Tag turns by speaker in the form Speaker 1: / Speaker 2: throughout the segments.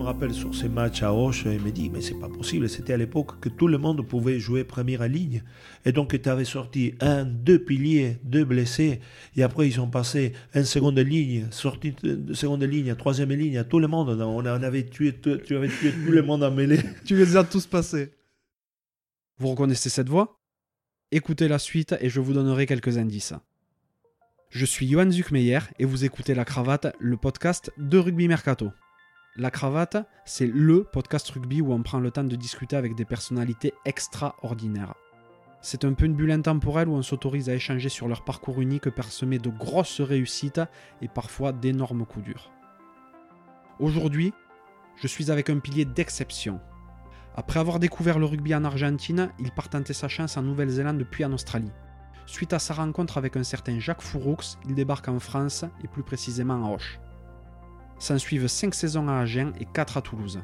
Speaker 1: me rappelle sur ces matchs à Hoche, il me dit, mais c'est pas possible, c'était à l'époque que tout le monde pouvait jouer première ligne. Et donc tu avais sorti un, deux piliers, deux blessés, et après ils ont passé une seconde ligne, sorti de seconde ligne, troisième ligne, à tout le monde. On avait tué, tu avais tué tout le monde en mêlée.
Speaker 2: tu les as tous passés. Vous reconnaissez cette voix? Écoutez la suite et je vous donnerai quelques indices. Je suis Johan Zuckmeyer et vous écoutez La Cravate, le podcast de Rugby Mercato. La Cravate, c'est LE podcast rugby où on prend le temps de discuter avec des personnalités extraordinaires. C'est un peu une bulle intemporelle où on s'autorise à échanger sur leur parcours unique parsemé de grosses réussites et parfois d'énormes coups durs. Aujourd'hui, je suis avec un pilier d'exception. Après avoir découvert le rugby en Argentine, il part tenter sa chance en Nouvelle-Zélande puis en Australie. Suite à sa rencontre avec un certain Jacques Fouroux, il débarque en France et plus précisément à Auch. S'ensuivent 5 saisons à Agen et 4 à Toulouse.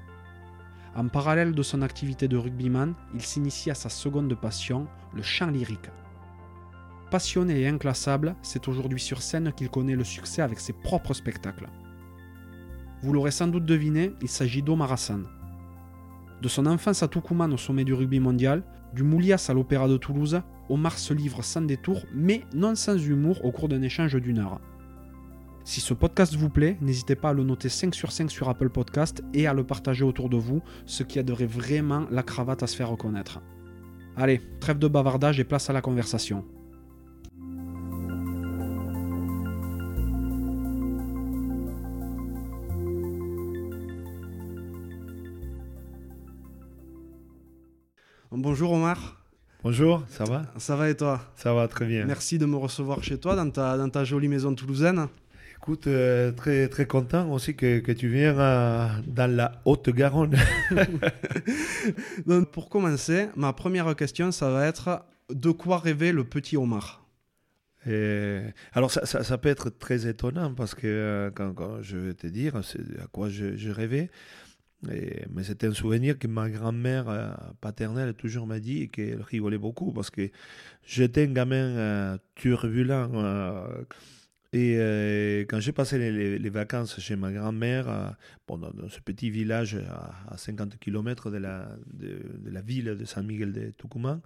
Speaker 2: En parallèle de son activité de rugbyman, il s'initie à sa seconde passion, le chant lyrique. Passionné et inclassable, c'est aujourd'hui sur scène qu'il connaît le succès avec ses propres spectacles. Vous l'aurez sans doute deviné, il s'agit d'Omar Hassan. De son enfance à Tucumán au sommet du rugby mondial, du Moulias à l'Opéra de Toulouse, Omar se livre sans détour, mais non sans humour au cours d'un échange d'une heure. Si ce podcast vous plaît, n'hésitez pas à le noter 5 sur 5 sur Apple Podcast et à le partager autour de vous, ce qui aiderait vraiment la cravate à se faire reconnaître. Allez, trêve de bavardage et place à la conversation. Bonjour Omar.
Speaker 1: Bonjour, ça va?
Speaker 2: Ça va et toi?
Speaker 1: Ça va très bien.
Speaker 2: Merci de me recevoir chez toi, dans ta, dans ta jolie maison toulousaine.
Speaker 1: Écoute, euh, très, très content aussi que, que tu viennes euh, dans la Haute-Garonne.
Speaker 2: Donc, pour commencer, ma première question, ça va être de quoi rêvait le petit Omar?
Speaker 1: Et alors ça, ça, ça, peut être très étonnant parce que euh, quand, quand, je vais te dire à quoi je, je rêvais, mais c'était un souvenir que ma grand-mère euh, paternelle toujours m'a dit et qu'elle rigolait beaucoup parce que j'étais un gamin euh, turbulent. Euh, et quand j'ai passé les, vacances chez ma grand-mère, bon, dans, ce petit village à, 50 km de la, ville de San Miguel de Tucumán,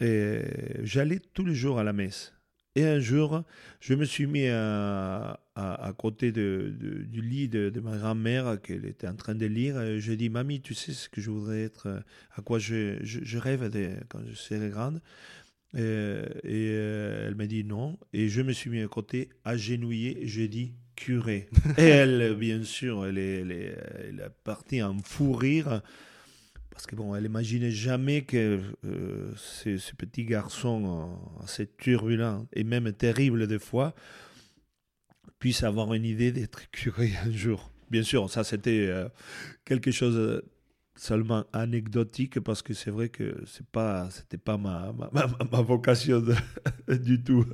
Speaker 1: j'allais tous les jours à la messe. Et un jour, je me suis mis à, à, côté du lit de, ma grand-mère qu'elle était en train de lire. Et je dis, mamie, tu sais ce que je voudrais être, à quoi je, rêve quand je serai grande? Et, euh, elle m'a dit non. Et je me suis mis à côté, agenouillé, je dis curé. et elle, bien sûr, elle est, elle est, elle est partie en fou rire parce que bon, elle imaginait jamais que euh, ce, ce, petit garçon euh, assez turbulent et même terrible des fois puisse avoir une idée d'être curé un jour. Bien sûr, ça c'était euh, quelque chose seulement anecdotique parce que c'est vrai que c'est pas c'était pas ma, ma, ma, vocation du tout.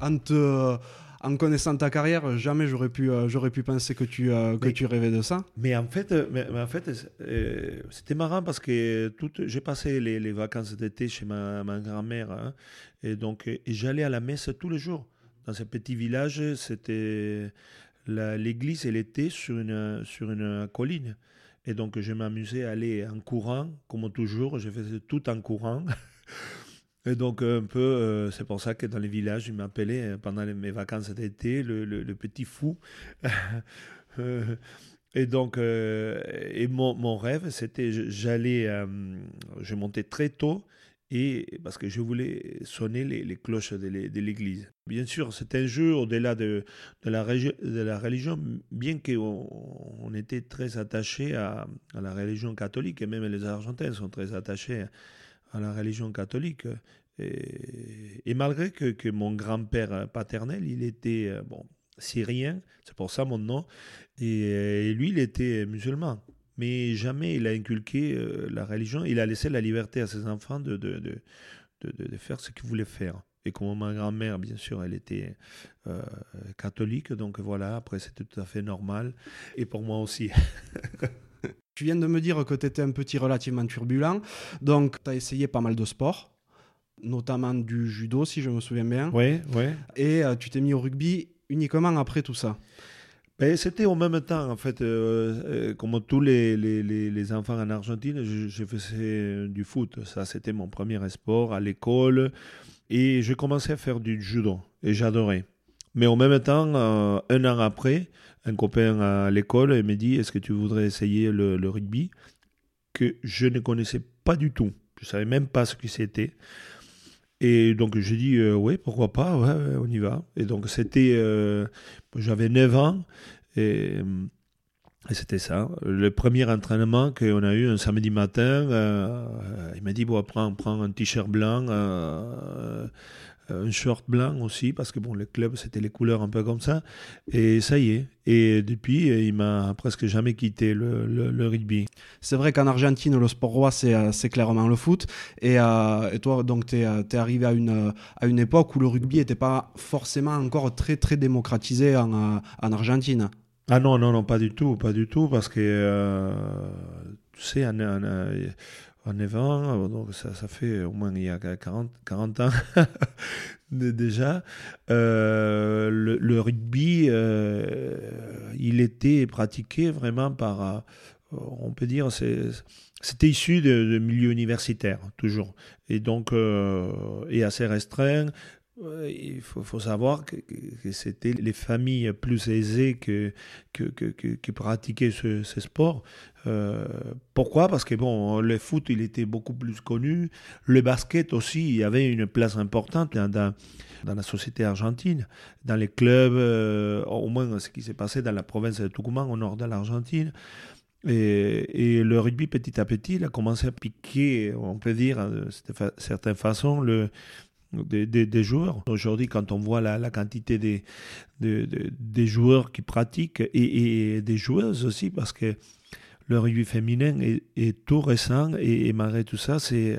Speaker 2: Entre en connaissant ta carrière, jamais j'aurais pu, euh, j'aurais pu penser que tu, euh, que tu rêvais de ça.
Speaker 1: Mais en fait, euh, mais, en fait c'était marrant parce que tout, j'ai passé les, les vacances d'été chez ma, ma grand-mère. Hein, et donc, j'allais à la messe tous les jours. Dans ce petit village, c'était l'église, elle était sur une, sur une colline. Et donc, je m'amusais à aller en courant, comme toujours. Je faisais tout en courant. Et donc, un peu, euh, c'est pour ça que dans les villages, ils m'appelaient euh, pendant mes vacances d'été le, petit fou. Euh, et donc, et mon, mon rêve, c'était, j'allais, je montais très tôt et parce que je voulais sonner les, cloches de l'église. Bien sûr, c'est un jeu au-delà de, la religion, bien qu'on on était très attaché à, la religion catholique, et même les Argentins sont très attachés à la religion catholique. Et, malgré que, mon grand-père paternel, il était bon, syrien, c'est pour ça mon nom, et, lui, il était musulman. Mais jamais il a inculqué euh, la religion, il a laissé la liberté à ses enfants de, de, de, de faire ce qu'ils voulaient faire. Et comme ma grand-mère, bien sûr, elle était euh, catholique, donc voilà, après c'était tout à fait normal. Et pour moi aussi.
Speaker 2: Tu viens de me dire que tu étais un petit relativement turbulent, donc tu as essayé pas mal de sports, notamment du judo si je me souviens bien.
Speaker 1: Oui, oui.
Speaker 2: Et euh, tu t'es mis au rugby uniquement après tout ça.
Speaker 1: Ben, C'était au même temps, en fait, euh, euh, comme tous les, enfants en Argentine, je, faisais du foot. Ça, c'était mon premier sport à l'école. Et je commençais à faire du judo. Et j'adorais. Mais en même temps, euh, un an après, un copain à l'école me dit Est-ce que tu voudrais essayer le, le rugby? Que je ne connaissais pas du tout. Je ne savais même pas ce que c'était. Et donc j'ai dit euh, oui, pourquoi pas, ouais, on y va. Et donc c'était, euh, j'avais 9 ans et, et c'était ça. Le premier entraînement qu'on a eu un samedi matin, euh, il m'a dit bon, prends, prends un t-shirt blanc, euh, un short blanc aussi, parce que bon, le club c'était les couleurs un peu comme ça. Et ça y est. Et depuis, il m'a presque jamais quitté le, rugby.
Speaker 2: C'est vrai qu'en Argentine, le sport roi, c'est euh, clairement le foot. Et, euh, toi, donc, tu es, arrivé à une, à une époque où le rugby n'était pas forcément encore très, très démocratisé en, euh, en Argentine.
Speaker 1: Ah non, non, non, pas du tout, pas du tout, parce que, euh, tu sais, en, en, en 9 ans, donc ça, ça fait au moins il y a 40, 40 ans déjà, euh, le, rugby, euh, il était pratiqué vraiment par, on peut dire, c'était issu de, de, milieu universitaire, toujours. Et donc, euh, et assez restreint. Il faut, savoir que, c'était les familles plus aisées que, que, que pratiquaient ce, sport. Euh, pourquoi? Parce que bon, le foot, il était beaucoup plus connu. Le basket aussi, il avait une place importante dans, dans, la société argentine, dans les clubs, euh, au moins ce qui s'est passé dans la province de Tucumán, au nord de l'Argentine. Et, le rugby, petit à petit, il a commencé à piquer, on peut dire, de certaine façon, le, des, joueurs. Aujourd'hui, quand on voit la, quantité des, des, joueurs qui pratiquent et, des joueuses aussi, parce que le rugby féminin est, tout récent et, malgré tout ça, c'est euh,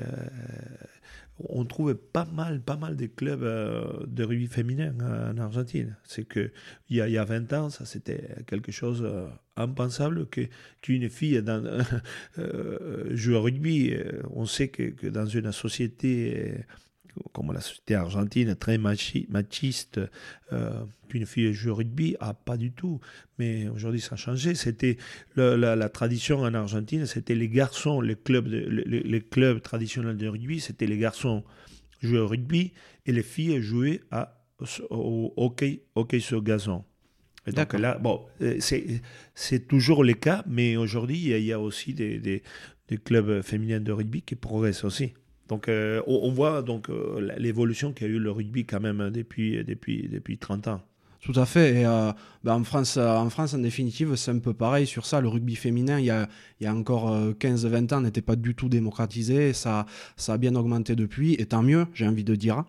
Speaker 1: on trouve pas mal, pas mal de clubs euh, de rugby féminin en Argentine. C'est que il y, a, il y a 20 ans, ça c'était quelque chose euh, impensable que qu'une fille euh, joue au rugby. On sait que, que dans une société comme la société argentine, très machi, machiste, euh, qu'une fille joue au rugby, ah, pas du tout. Mais aujourd'hui, ça a changé. C'était la, la, la, tradition en Argentine, c'était les garçons, les clubs, de, les, les, clubs traditionnels de rugby, c'était les garçons jouaient au rugby et les filles jouaient à, au hockey, hockey sur gazon. Et donc là, bon, euh, c'est toujours le cas, mais aujourd'hui, il, il y, a aussi des, des, des clubs féminins de rugby qui progressent aussi. Donc euh, on, voit donc euh, l'évolution qu'a eu le rugby quand même depuis, depuis, depuis 30 ans.
Speaker 2: Tout à fait. Et euh, ben en, France, en France, en définitive, c'est un peu pareil sur ça. Le rugby féminin, il y a, il y a encore 15-20 ans, n'était pas du tout démocratisé. Ça, ça a bien augmenté depuis, et tant mieux, j'ai envie de dire.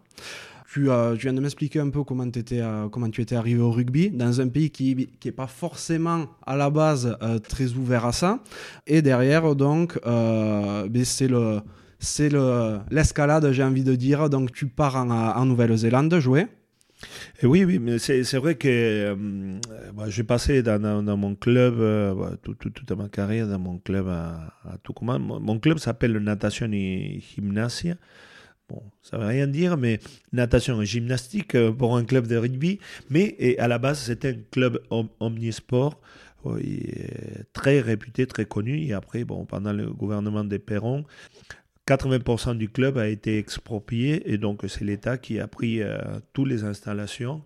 Speaker 2: Tu, tu viens de m'expliquer un peu comment, étais, comment tu étais arrivé au rugby dans un pays qui n'est pas forcément à la base très ouvert à ça. Et derrière, donc, ben c'est le c'est l'escalade, j'ai envie de dire. Donc tu pars en, Nouvelle-Zélande jouer.
Speaker 1: Et oui, oui, mais c'est vrai que euh, bah, j'ai passé dans, dans, mon club, euh, bah, tout, tout, toute ma carrière dans mon club à, à. Mon, club s'appelle Natation et Gymnasia. Bon, ça veut rien dire, mais natation et gymnastique euh, pour un club de rugby. Mais et à la base, c'était un club om omnisport oui, très réputé, très connu. Et après, bon, pendant le gouvernement des Perron, 80% du club a été exproprié et donc c'est l'État qui a pris euh, toutes les installations.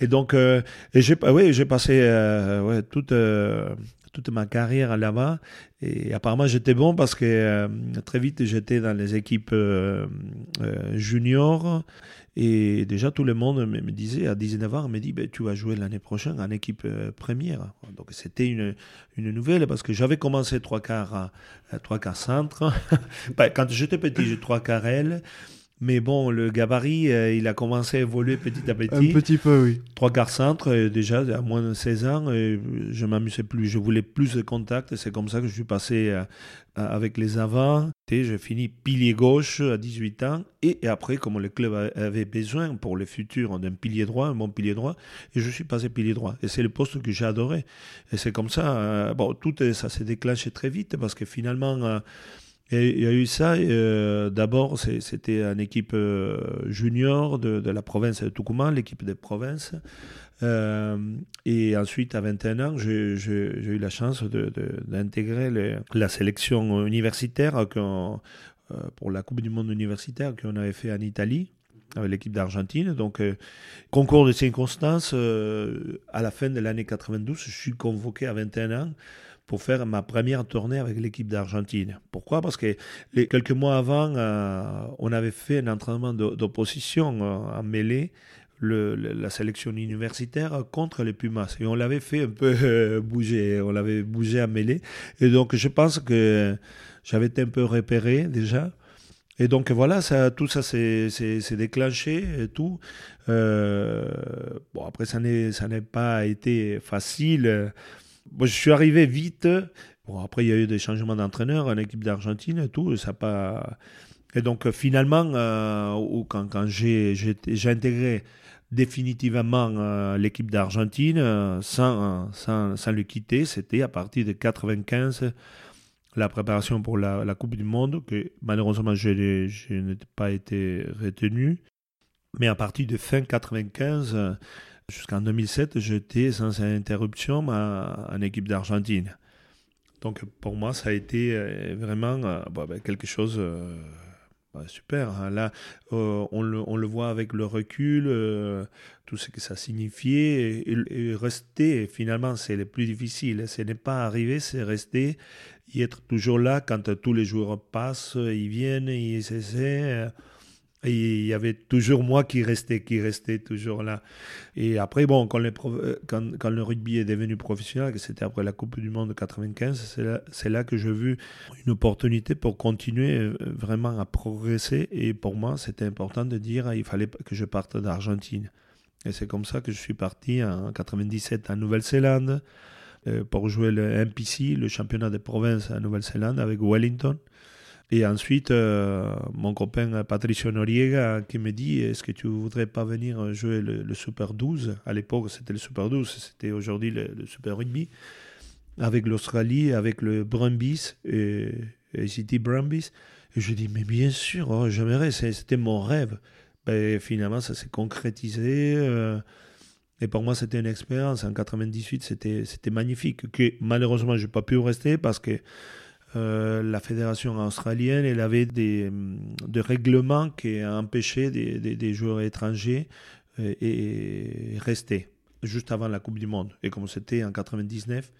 Speaker 1: Et donc, euh, j'ai oui, passé euh, ouais, toute, euh, toute ma carrière là-bas et apparemment j'étais bon parce que euh, très vite j'étais dans les équipes juniors et déjà, tout le monde me, disait, à 19 ans, me dit, ben, tu vas jouer l'année prochaine en équipe euh, première. Donc c'était une, nouvelle parce que j'avais commencé trois quarts, trois quarts centre. ben, quand j'étais petit, j'ai trois quarts L. Mais bon, le gabarit, euh, il a commencé à évoluer petit à petit.
Speaker 2: Un petit peu, oui.
Speaker 1: Trois quarts centre, euh, déjà, à moins de 16 ans, et je m'amusais plus. Je voulais plus de contact. C'est comme ça que je suis passé euh, avec les avants. Et j'ai fini pilier gauche à 18 ans. Et, et, après, comme le club avait besoin pour le futur d'un pilier droit, un bon pilier droit, et je suis passé pilier droit. Et c'est le poste que j'ai adoré. Et c'est comme ça. Euh, bon, tout ça s'est déclenché très vite parce que finalement, euh, il y a eu ça. Euh, D'abord, c'était une équipe euh, junior de, la province de Tucumán, l'équipe des provinces. et ensuite, à 21 ans, j'ai eu la chance d'intégrer la sélection universitaire pour la Coupe du Monde universitaire qu'on avait fait en Italie avec l'équipe d'Argentine. Donc, concours de circonstances, à la fin de l'année 92, je suis convoqué à 21 ans pour faire ma première tournée avec l'équipe d'Argentine. Pourquoi? Parce que quelques mois avant, euh, on avait fait un entraînement d'opposition euh, en mêlée, le, la sélection universitaire contre les Pumas. Et on l'avait fait un peu euh, bouger, on l'avait bougé en mêlée. Et donc je pense que j'avais été un peu repéré déjà. Et donc voilà, tout ça s'est déclenché et tout. bon, après, ça n'est pas été facile je suis arrivé vite. Bon, après, il y a eu des changements d'entraîneur en équipe d'Argentine et tout. Ça pas... Et donc, finalement, euh, quand, j'ai intégré définitivement euh, l'équipe d'Argentine euh, sans, sans, sans, le quitter, c'était à partir de 95 la préparation pour la, la Coupe du Monde, que malheureusement je, je n'ai pas été retenu. Mais à partir de fin 95, Jusqu'en 2007, j'étais sans interruption en équipe d'Argentine. Donc pour moi, ça a été euh, vraiment euh, ben, quelque chose euh, bah, super. Hein. Là, on le, on, le, voit avec le recul, tout ce que ça signifiait. Rester, finalement, c'est le plus difficile. Ce n'est pas arriver, c'est rester, y être toujours là quand tous les jours passent, ils viennent, ils essaient. Il y avait toujours moi qui restais, qui restait toujours là. Et après, bon, quand, euh, le rugby est devenu professionnel, c'était après la Coupe du Monde de 95, c'est là, que j'ai vu une opportunité pour continuer euh, vraiment à progresser. Et pour moi, c'était important de dire qu'il fallait que je parte d'Argentine. Et c'est comme ça que je suis parti en 97 en Nouvelle-Zélande euh, pour jouer le MPC, le championnat de province en Nouvelle-Zélande avec Wellington. Et ensuite, euh, mon copain Patricio Noriega qui me dit Est-ce que tu voudrais pas venir jouer le, Super 12 À l'époque, c'était le Super 12, c'était aujourd'hui le, Super Rugby, avec l'Australie, avec le Brumbies et, City Brumbies. Et je dis Mais bien sûr, oh, j'aimerais, c'était mon rêve. Ben, finalement, ça s'est concrétisé. Euh, et pour moi, c'était une expérience. En 98, c'était magnifique. Que malheureusement, je n'ai pas pu rester parce que euh, la fédération australienne, elle avait des, des règlements qui empêchaient des, des, joueurs étrangers euh, et, rester juste avant la Coupe du Monde. Et comme c'était en 99,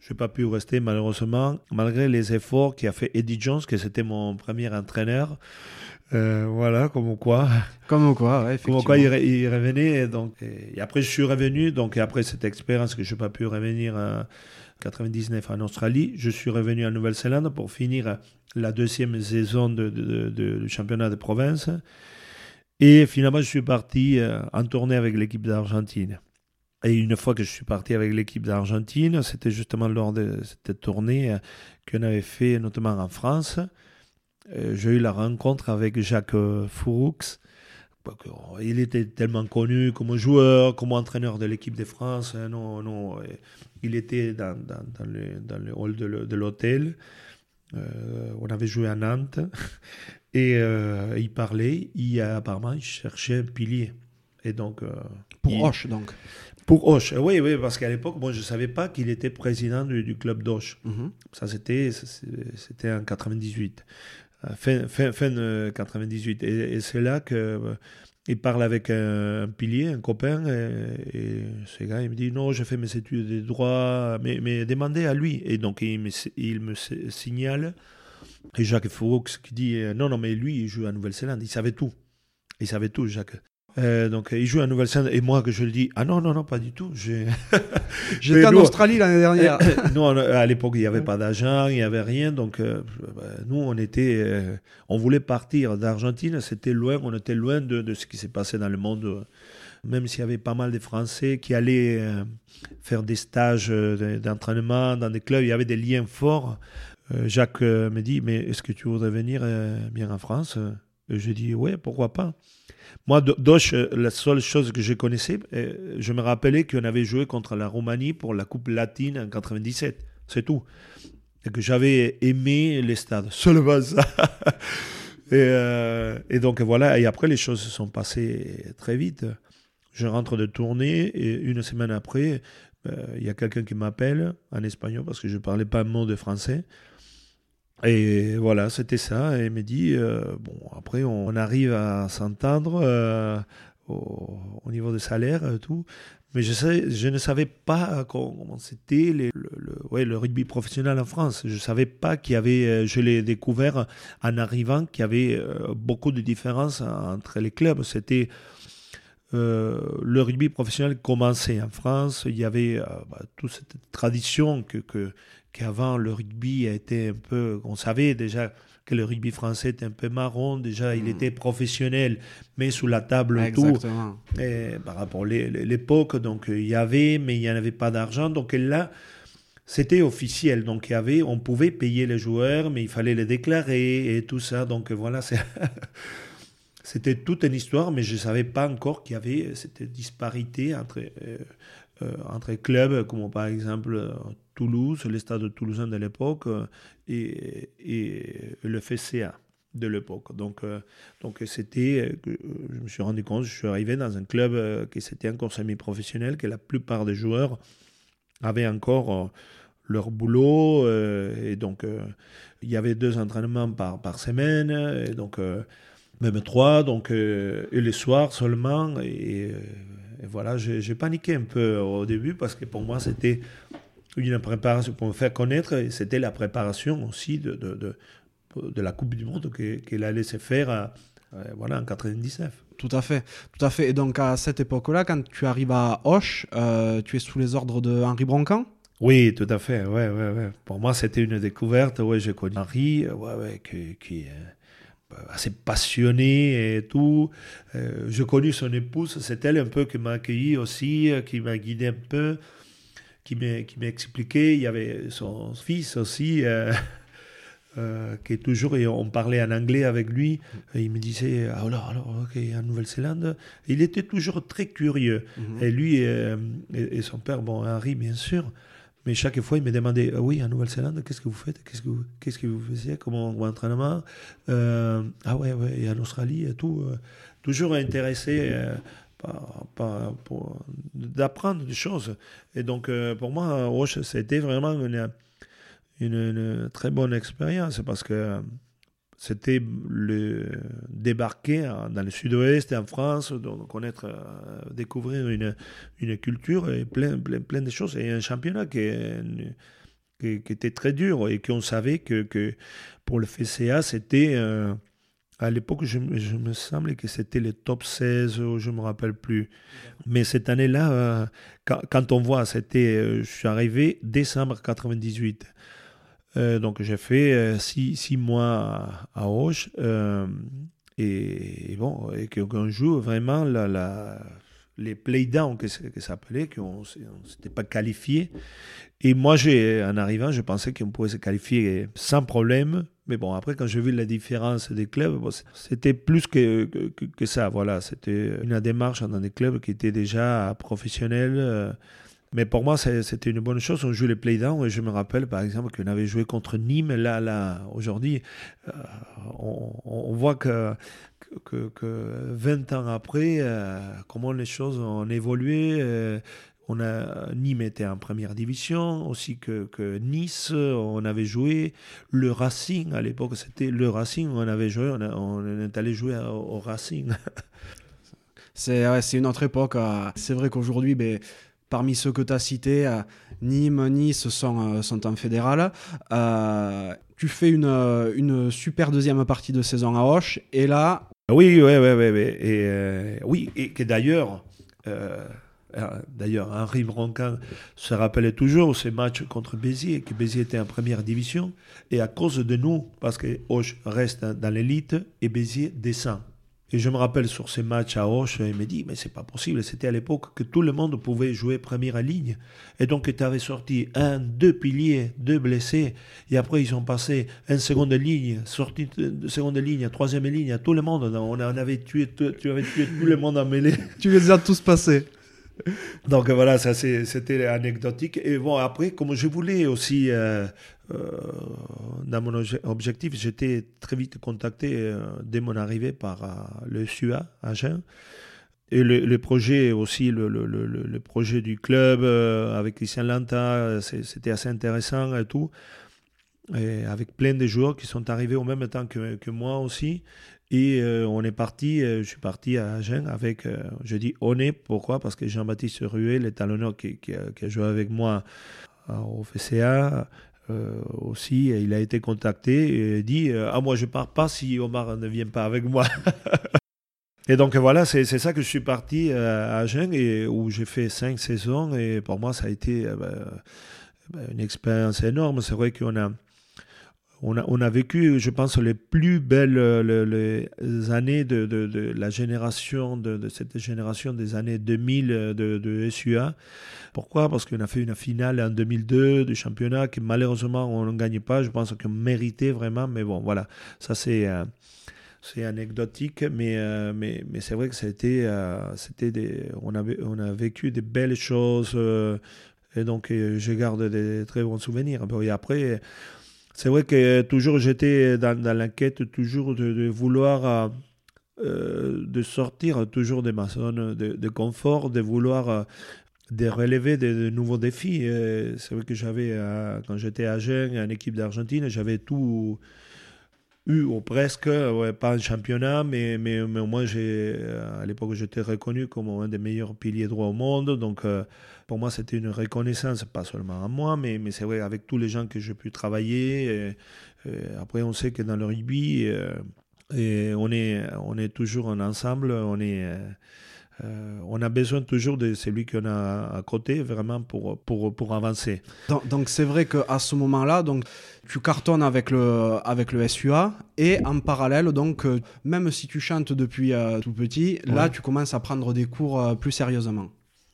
Speaker 1: je n'ai pas pu rester malheureusement, malgré les efforts qu'a fait Eddie Jones, que c'était mon premier entraîneur. Euh, voilà, comme quoi.
Speaker 2: Comme quoi, ouais,
Speaker 1: Comme quoi il, revenait. Et, donc, et, après, je suis revenu. Donc, après cette expérience que je n'ai pas pu revenir 99 en Australie. Je suis revenu en Nouvelle-Zélande pour finir la deuxième saison de, du championnat de province. Et finalement, je suis parti euh, en tournée avec l'équipe d'Argentine. Et une fois que je suis parti avec l'équipe d'Argentine, c'était justement lors de cette tournée euh, qu'on avait fait notamment en France. Euh, j'ai eu la rencontre avec Jacques Fouroux, il était tellement connu comme joueur, comme entraîneur de l'équipe de France. Hein, non, non, il était dans, dans, le, dans le, hall de l'hôtel. Euh, on avait joué à Nantes. Et euh, il parlait. Il, apparemment, il cherchait un pilier. Et donc, euh,
Speaker 2: pour Hoche, donc
Speaker 1: Pour Hoche, oui, oui, parce qu'à l'époque, moi, je ne savais pas qu'il était président du, club d'Hoche. Mhm. Ça, c'était en 98 fin, fin, fin 98. Et, c'est là qu'il euh, il parle avec un, pilier, un copain, et, ce gars, il me dit Non, je fais mes études de droit, mais, demandez à lui. Et donc, il me, il me signale, et Jacques Foux qui dit Non, non, mais lui, il joue à Nouvelle-Zélande, il savait tout. Il savait tout, Jacques. Euh, donc, il joue à Nouvelle-Zélande et moi que je le dis, ah non, non, non, pas du tout.
Speaker 2: J'étais en Australie l'année dernière.
Speaker 1: nous, à l'époque, il n'y avait pas d'agent, il n'y avait rien. Donc, euh, bah, nous, on était, euh, on voulait partir d'Argentine. C'était loin, on était loin de, de ce qui s'est passé dans le monde. Même s'il y avait pas mal de Français qui allaient faire des stages d'entraînement dans des clubs, il y avait des liens forts. Jacques me dit, mais est-ce que tu voudrais venir bien en France? Je dis, ouais, pourquoi pas? Moi, Doche, euh, la seule chose que je connaissais, euh, je me rappelais qu'on avait joué contre la Roumanie pour la Coupe latine en 97. C'est tout. Et que j'avais aimé les stades. Seulement ça. et, euh, et, donc voilà. Et après, les choses se sont passées très vite. Je rentre de tournée et une semaine après, il y a quelqu'un qui m'appelle en espagnol parce que je ne parlais pas un mot de français. Et voilà, c'était ça. Et il me dit, bon, après, on, arrive à s'entendre au, niveau des salaires et tout. Mais je, ne savais pas comment c'était le, rugby professionnel en France. Je ne savais pas qu'il y avait, euh, je l'ai découvert en arrivant, qu'il y avait euh, beaucoup de différences entre les clubs. C'était euh, le rugby professionnel commençait en France. Il y avait bah, toute cette tradition que qu'avant le rugby a été un peu, on savait déjà que le rugby français était un peu marron. Déjà, il hmm. était professionnel, mais sous la table
Speaker 2: Exactement.
Speaker 1: tout. Et par rapport à l'époque, donc il y avait, mais il n'y en avait pas d'argent. Donc là, c'était officiel. Donc il y avait, on pouvait payer les joueurs, mais il fallait les déclarer et tout ça. Donc voilà, c'était toute une histoire, mais je ne savais pas encore qu'il y avait cette disparité entre, euh, euh, entre clubs, comme par exemple Toulouse, les stades toulousains de l'époque euh, et, et, le FCA de l'époque. Donc, euh, donc c'était, euh, je me suis rendu compte, je suis arrivé dans un club qui c'était encore semi-professionnel, que la plupart des joueurs avaient encore leur boulot et donc il y avait deux entraînements par, par semaine donc même trois donc et les soirs seulement et, et voilà j'ai paniqué un peu au début parce que pour moi c'était une préparation pour me faire connaître. C'était la préparation aussi de, de, de, de la Coupe du Monde qu'elle allait se faire euh, voilà, en 99.
Speaker 2: Tout à fait, tout à fait. Et donc à cette époque-là, quand tu arrives à Hoche, euh, tu es sous les ordres de Henri Broncan?
Speaker 1: Oui, tout à fait. Ouais, ouais, ouais. Pour moi, c'était une découverte. Ouais, j'ai connu Henri, ouais, ouais, qui, qui est assez passionné et tout. Euh, j'ai connu son épouse, c'est elle un peu qui m'a accueilli aussi, qui m'a guidé un peu qui m'a expliqué. Il y avait son fils aussi, euh, euh, qui est toujours, et on parlait en anglais avec lui. Et il me disait ah, alors, alors, ok, en Nouvelle-Zélande. Il était toujours très curieux. Mhm. Et lui euh, et, son père, bon, Henri, bien sûr. Mais chaque fois, il me demandait ah Oui, en Nouvelle-Zélande, qu'est-ce que vous faites? Qu'est-ce que vous, qu'est-ce que vous faisiez? Comment vous entraînement Ah ouais, ouais, et en Australie et tout. toujours intéressé pour, d'apprendre des choses. Et donc, euh, pour moi, Roche, c'était vraiment une, une, très bonne expérience parce que c'était le débarquer dans le sud-ouest, en France, donc connaître, euh, découvrir une, une culture et plein, plein, plein de choses. Et un championnat qui, qui, était très dur et qu'on savait que, que pour le FCA, c'était. Euh, à l'époque, je, me semblait que c'était le top 16, je ne me rappelle plus. Mais cette année-là, euh, quand, on voit, c'était, je suis arrivé décembre 98. Euh, donc j'ai fait six, six, mois à, Auch. Et, bon, et qu'on joue vraiment la, la les playdowns, que, que ça s'appelait, qu'on ne s'était pas qualifié. Et moi, en arrivant, je pensais qu'on pouvait se qualifier sans problème. Mais bon, après, quand j'ai vu la différence des clubs, c'était plus que, que, que, ça. Voilà, c'était une démarche dans des clubs qui étaient déjà professionnels. Euh. Mais pour moi, c'était une bonne chose. On joue les playdowns et je me rappelle, par exemple, qu'on avait joué contre Nîmes. Là, là aujourd'hui, euh, on, voit que, que, que, 20 ans après, euh, comment les choses ont évolué. On a, Nîmes était en première division, aussi que, Nice, on avait joué. Le Racing, à l'époque, c'était le Racing, on avait joué, on, est allé jouer au, Racing.
Speaker 2: c'est une autre époque. Euh. C'est vrai qu'aujourd'hui, ben, parmi ceux que tu as cités, euh, Nîmes, Nice sont, euh, en fédéral. tu fais une, super deuxième partie de saison à Hoche, et là.
Speaker 1: Oui, oui, oui, oui. Et, oui, et que d'ailleurs. Euh, d'ailleurs, Henri Broncan se rappelait toujours ces matchs contre Béziers, que Béziers était en première division, et à cause de nous, parce que Hoche reste dans l'élite et Béziers descend. Et je me rappelle sur ces matchs à Hoche, il me dit, mais c'est pas possible, c'était à l'époque que tout le monde pouvait jouer première ligne. Et donc tu avais sorti un, deux piliers, deux blessés, et après ils sont passés en seconde ligne, sorti de seconde ligne, troisième ligne, à tout le monde. On avait tué, tu avais tué tout le monde en mêlée.
Speaker 2: tu les as tous passés.
Speaker 1: Donc voilà, ça c'était anecdotique. Et bon, après, comme je voulais aussi, euh, euh, dans mon objectif, j'étais très vite contacté euh, dès mon arrivée par le SUA Agen. et le, projet aussi, le, le, projet du club avec Christian Lanta, c'était assez intéressant et tout. Et avec plein de joueurs qui sont arrivés au même temps que moi aussi. Et on est parti, je suis parti à Agen avec, je dis on est, pourquoi? Parce que Jean-Baptiste Ruet, l'étalonneur qui, qui, qui, a joué avec moi au FCA, euh, aussi, il a été contacté et dit euh, Ah, moi, je pars pas si Omar ne vient pas avec moi. et donc, voilà, c'est ça que je suis parti euh, à Agen et où j'ai fait cinq saisons. Et pour moi, ça a été ben, une expérience énorme. C'est vrai qu'on a on a, on a, vécu, je pense, les plus belles les, années de, de, de, la génération, de, cette génération des années 2000 de, de SUA. Pourquoi? Parce qu'on a fait une finale en 2002 du championnat que malheureusement on ne gagne pas. Je pense qu'on méritait vraiment, mais bon, voilà, ça c'est euh, c'est anecdotique, mais, euh, mais, mais c'est vrai que c'était, euh, c'était des, on, avait, on a vécu des belles choses et donc je garde des très bons souvenirs. Et après, c'est vrai que toujours j'étais dans, dans la quête toujours de, vouloir euh, de sortir toujours de ma zone de, confort, de vouloir euh, de relever de, nouveaux défis. C'est vrai que j'avais, euh, quand j'étais à Gênes, en équipe d'Argentine, j'avais tout eu, ou presque, pas un championnat, mais, mais, mais au moins, à l'époque, j'étais reconnu comme un des meilleurs piliers droits au monde. Donc, pour moi, c'était une reconnaissance, pas seulement à moi, mais, mais c'est vrai, avec tous les gens que j'ai pu travailler. après, on sait que dans le rugby, euh, on, est, on est toujours en ensemble, on est. Euh, on a besoin toujours de celui qu'on a à côté vraiment pour, pour, pour avancer.
Speaker 2: Donc c'est vrai qu'à ce moment-là, donc tu cartonnes avec le, avec le SUA et en parallèle, donc euh, même si tu chantes depuis tout petit, là tu commences à prendre des cours plus sérieusement.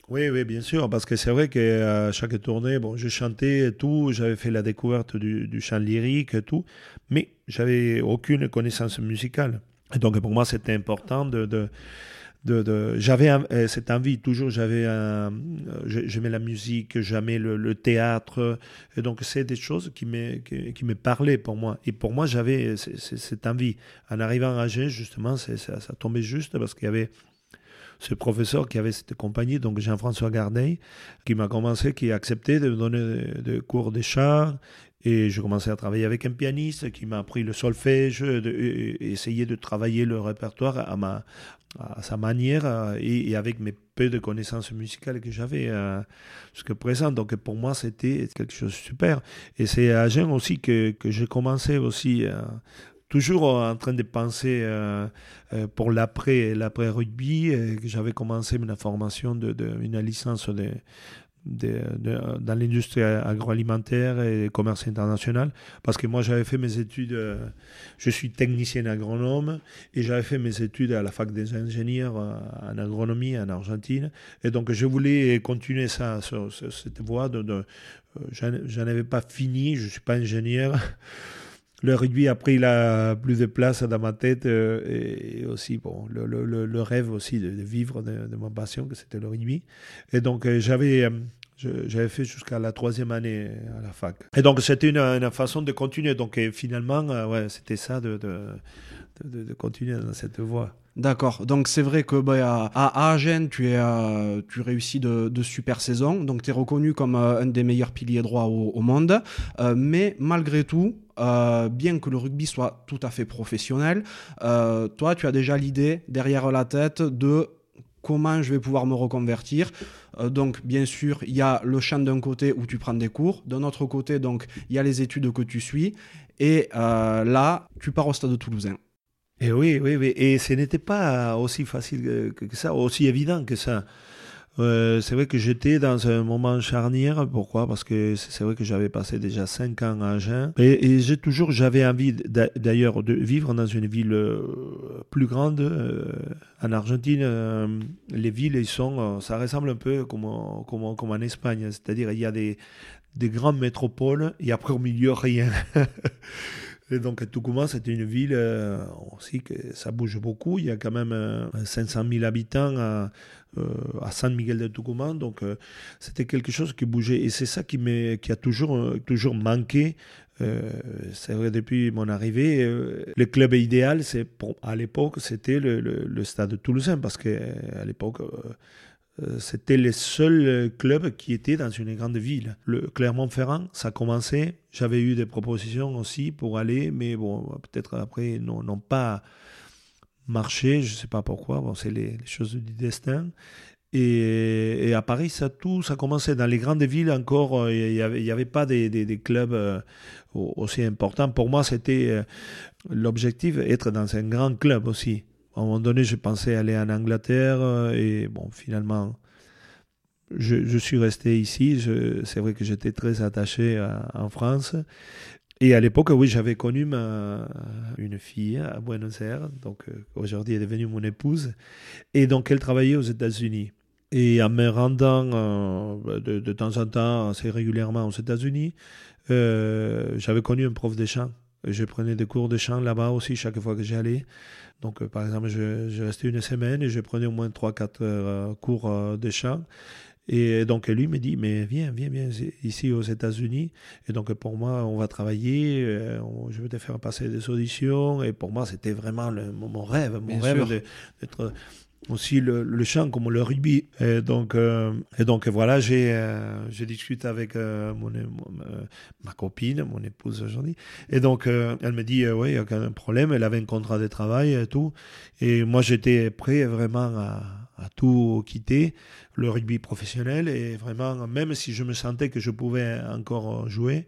Speaker 1: Oui, oui, bien sûr, parce que c'est vrai qu'à chaque tournée, bon, je chantais et tout, j'avais fait la découverte du, chant lyrique et tout, mais j'avais aucune connaissance musicale. Et donc pour moi, c'était important de, de, de, j'avais euh, cette envie toujours j'avais un, j'aimais la musique j'aimais le, le, théâtre donc c'est des choses qui me qui, me parlaient pour moi et pour moi j'avais cette envie en arrivant à Agen justement ça, tombait juste parce qu'il y avait ce professeur qui avait cette compagnie, donc Jean-François Gardet, qui m'a commencé, qui a accepté de me donner des cours de chant. Et je commençais à travailler avec un pianiste qui m'a appris le solfège, de, essayer de travailler le répertoire à, ma, à sa manière et, avec mes peu de connaissances musicales que j'avais euh, jusqu'à présent. Donc pour moi, c'était quelque chose de super. Et c'est à Agen aussi que, que j'ai commencé aussi euh, toujours en train de penser euh, euh, pour l'après l'après rugby j'avais commencé ma formation de, une licence de, dans l'industrie agroalimentaire et commerce international. Parce que moi j'avais fait mes études euh, je suis technicien agronome et j'avais fait mes études à la fac des ingénieurs en agronomie en Argentine. Et donc je voulais continuer ça sur, cette voie de, de j'en avais pas fini je suis pas ingénieur le rugby a pris la plus de place dans ma tête euh, et, aussi bon, le, rêve aussi de, vivre de, ma passion, que c'était le rugby. Et donc euh, j'avais euh, j'avais fait jusqu'à la troisième année à la fac. Et donc c'était une, une, façon de continuer. Donc finalement, ouais, c'était ça de, de, continuer dans cette voie.
Speaker 2: D'accord. Donc c'est vrai que bah, à, Agen, tu, es, tu réussis de, super saisons. Donc tu es reconnu comme un des meilleurs piliers droits au, monde. mais malgré tout, euh, bien que le rugby soit tout à fait professionnel, euh, toi, tu as déjà l'idée derrière la tête de comment je vais pouvoir me reconvertir. Euh, donc, bien sûr, il y a le champ d'un côté où tu prends des cours, d'un autre côté, donc, il y a les études que tu suis, et là, tu pars au stade toulousain.
Speaker 1: Et oui, oui, oui. Et ce n'était pas aussi facile que ça, aussi évident que ça. Euh, c'est vrai que j'étais dans un moment charnière. Pourquoi? Parce que c'est vrai que j'avais passé déjà 5 ans à Agen. Et, j'ai toujours, j'avais envie d'ailleurs de vivre dans une ville euh, plus grande. Euh, en Argentine, les villes, sont, ça ressemble un peu comme en Espagne. C'est-à-dire, il y a des, des grandes métropoles et après au milieu, rien. Et donc, Tucumán, c'était une ville euh, aussi que ça bouge beaucoup. Il y a quand même 500 000 habitants à, à, San Miguel de Tucumán. Donc, c'était quelque chose qui bougeait. Et c'est ça qui, qui a toujours, toujours manqué c'est vrai, depuis mon arrivée, le club idéal, c'est à l'époque, c'était le, le, le, stade toulousain, parce qu'à l'époque, euh, c'était le seul club qui était dans une grande ville. Le Clermont-Ferrand, ça commençait. J'avais eu des propositions aussi pour aller, mais bon, peut-être après, n'ont pas marché. Je ne sais pas pourquoi. Bon, c'est les, choses du destin. Et, à Paris, ça tout, ça commençait dans les grandes villes encore. Euh, il n'y avait, pas des, des, clubs euh, aussi importants. Pour moi, c'était l'objectif être dans un grand club aussi. À un moment donné, je pensais aller en Angleterre euh, et bon, finalement, je, suis resté ici. C'est vrai que j'étais très attaché en France. Et à l'époque, oui, j'avais connu une fille à Buenos Aires, donc euh, aujourd'hui elle est devenue mon épouse. Et donc elle travaillait aux États-Unis. Et en me rendant euh, de, de, temps en temps, assez régulièrement aux États-Unis, j'avais connu un prof de chant. Je prenais des cours de chant là-bas aussi chaque fois que j'allais. Donc, euh, par exemple, je, restais une semaine et je prenais au moins 3-4 euh, cours euh, de chant. Et donc, lui me dit, mais viens, viens, viens ici aux États-Unis. Et donc, pour moi, on va travailler, je vais te faire passer des auditions. Et pour moi, c'était vraiment mon rêve, mon rêve d'être aussi le, le, chant comme le rugby. Et donc, euh, et donc voilà, j'ai euh, discuté avec euh, mon, ma copine, mon épouse aujourd'hui. Et donc, elle me dit, oui, il n'y a aucun problème. Elle avait un contrat de travail et tout. Et moi, j'étais prêt vraiment à, à, tout quitter, le rugby professionnel. Et vraiment, même si je me sentais que je pouvais encore jouer.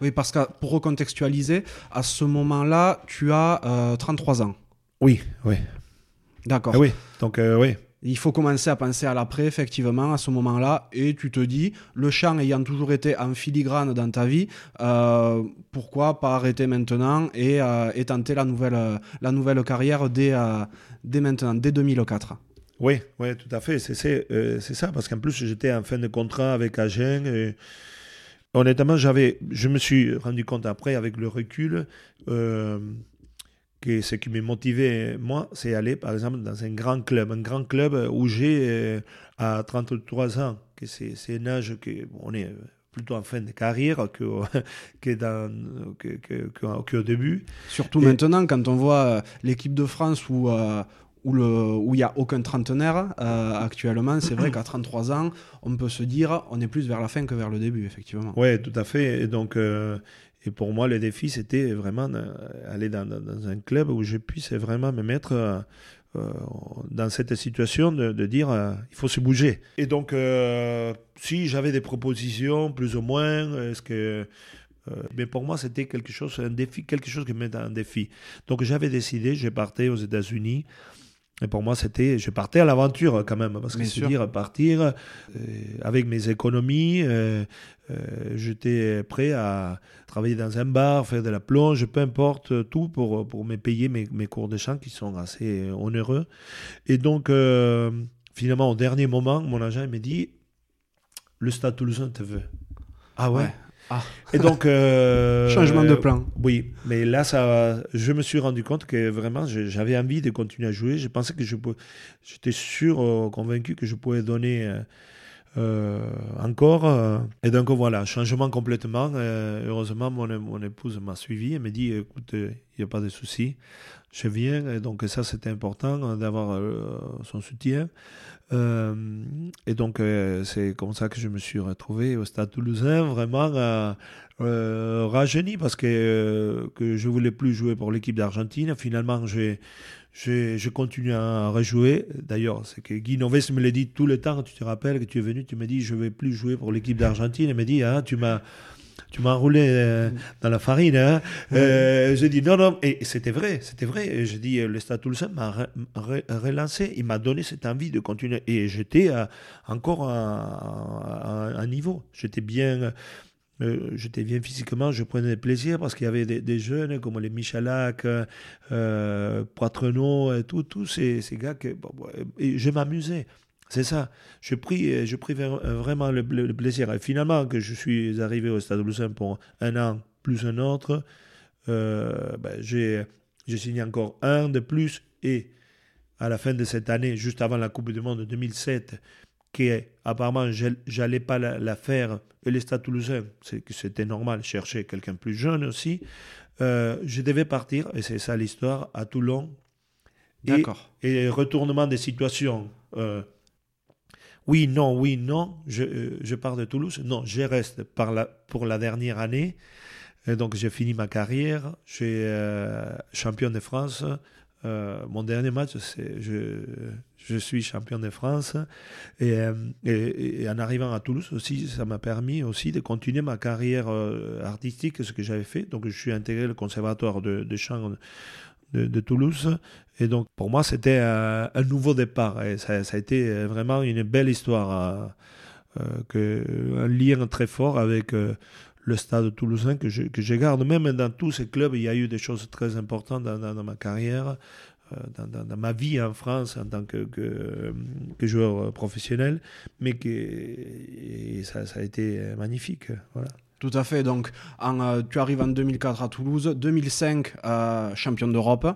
Speaker 2: Oui, parce que pour recontextualiser, à ce moment-là, tu as 33 ans.
Speaker 1: Oui, oui.
Speaker 2: D'accord.
Speaker 1: Ah oui, donc euh, oui.
Speaker 2: Il faut commencer à penser à l'après, effectivement, à ce moment-là, et tu te dis, le chant ayant toujours été en filigrane dans ta vie, euh, pourquoi pas arrêter maintenant et, euh, tenter la nouvelle, la nouvelle carrière dès, dès maintenant, dès 2004
Speaker 1: Oui, oui, tout à fait, c'est ça, parce qu'en plus j'étais en fin de contrat avec Agen, et honnêtement, j'avais, je me suis rendu compte après, avec le recul, ce qui m'a motivé, moi, c'est aller, par exemple, dans un grand club. Un grand club où j'ai, euh, à 33 ans, que c'est, un âge que on est plutôt en fin de carrière que, que, dans, que, au début.
Speaker 2: Surtout maintenant, quand on voit euh, l'équipe de France où, euh, où il n'y a aucun trentenaire actuellement, c'est vrai qu'à 33 ans, on peut se dire on est plus vers la fin que vers le début, effectivement.
Speaker 1: Oui, tout à fait. Et donc, et pour moi, le défi, c'était vraiment d'aller dans, un club où je puisse vraiment me mettre euh, euh, dans cette situation de, dire euh, il faut se bouger. Et donc, si j'avais des propositions, plus ou moins, est-ce que. mais pour moi, c'était quelque chose, un défi, quelque chose qui me mettait un défi. Donc, j'avais décidé, je partais aux États-Unis. Et pour moi, c'était, je partais à l'aventure quand même, parce que c'est dire partir avec mes économies, euh, j'étais prêt à travailler dans un bar, faire de la plonge, peu importe, tout pour, pour me payer mes, mes cours de chant qui sont assez onéreux. Et donc, euh, finalement, au dernier moment, mon agent me dit Le Stade Toulousain te veut.
Speaker 2: Ah ouais, Ah.
Speaker 1: Et donc. Euh,
Speaker 2: Changement de plan.
Speaker 1: Oui, mais là, ça, je me suis rendu compte que vraiment, j'avais envie de continuer à jouer. Je pensais que je J'étais sûr, convaincu que je pouvais donner euh, encore. Euh, et donc voilà, changement complètement. Euh, heureusement, mon, mon épouse m'a suivi et m'a dit écoute, il n'y a pas de souci, je viens. Et donc ça, c'était important d'avoir son soutien. et donc c'est comme ça que je me suis retrouvé au Stade Toulousain, vraiment rajeuni parce que, que je voulais plus jouer pour l'équipe d'Argentine. Finalement, j'ai je, continue à rejouer. D'ailleurs, c'est que Guy Noves me l'a dit tout le temps. Tu te rappelles que tu es venu, tu m'as dit je ne vais plus jouer pour l'équipe d'Argentine. Il m'a dit ah, tu m'as tu m'as roulé euh, dans la farine. Hein. Euh, j'ai dit non, non, et c'était vrai, c'était vrai. J'ai dit le Stade Toulousain m'a relancé, il m'a donné cette envie de continuer. Et j'étais encore à un niveau. J'étais bien, euh, j'étais bien physiquement, je prenais plaisir parce qu'il y avait des, jeunes comme les Michalak, euh, Poitrenaud, et tout, tous ces, gars que je m'amusais. C'est ça. Je pris, je pris vraiment le, plaisir. Et finalement, que je suis arrivé au Stade Louvain pour un an plus un autre, ben, j'ai signé encore un de plus et à la fin de cette année, juste avant la Coupe du Monde 2007, qui apparemment j'allais pas la, faire, et les Stades Toulousains, c'était normal, chercher quelqu'un plus jeune aussi. Euh, je devais partir, et c'est ça l'histoire, à Toulon.
Speaker 2: D'accord.
Speaker 1: Et, retournement des situations. Euh, oui, non, oui, non, je, euh, je, pars de Toulouse. Non, je reste par la, pour la dernière année. Et donc j'ai fini ma carrière. Je suis champion de France euh, mon dernier match, je, suis champion de France. Euh, et, en arrivant à Toulouse aussi, ça m'a permis aussi de continuer ma carrière euh, artistique, ce que j'avais fait. Donc je suis intégré au conservatoire de, de chant de, Toulouse. Et donc pour moi, c'était un, nouveau départ. Et ça, a été vraiment une belle histoire. un lien très fort avec le stade toulousain que je, que je garde. Même dans tous ces clubs, il y a eu des choses très importantes dans, ma carrière, euh, dans, ma vie en France en tant que, joueur professionnel, mais ça, a été magnifique. Voilà.
Speaker 2: Tout à fait. Donc, euh, tu arrives en 2004 à Toulouse, 2005 euh, champion d'Europe,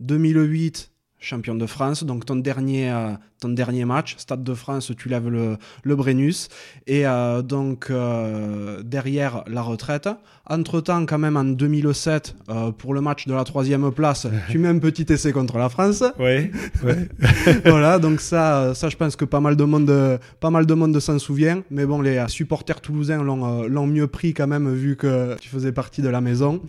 Speaker 2: 2008 champion de France. Donc ton dernier, euh, ton dernier match, Stade de France, tu lèves le, le Brennus. Et euh, donc euh, derrière la retraite. Entre-temps, quand même en 2007, pour le match de la troisième place, tu mets un petit essai contre la France.
Speaker 1: Oui,
Speaker 2: voilà, donc ça, ça, je pense que pas mal de monde, pas mal de monde s'en souvient. Mais bon, les supporters toulousains l'ont mieux pris quand même, vu que tu faisais partie de la maison.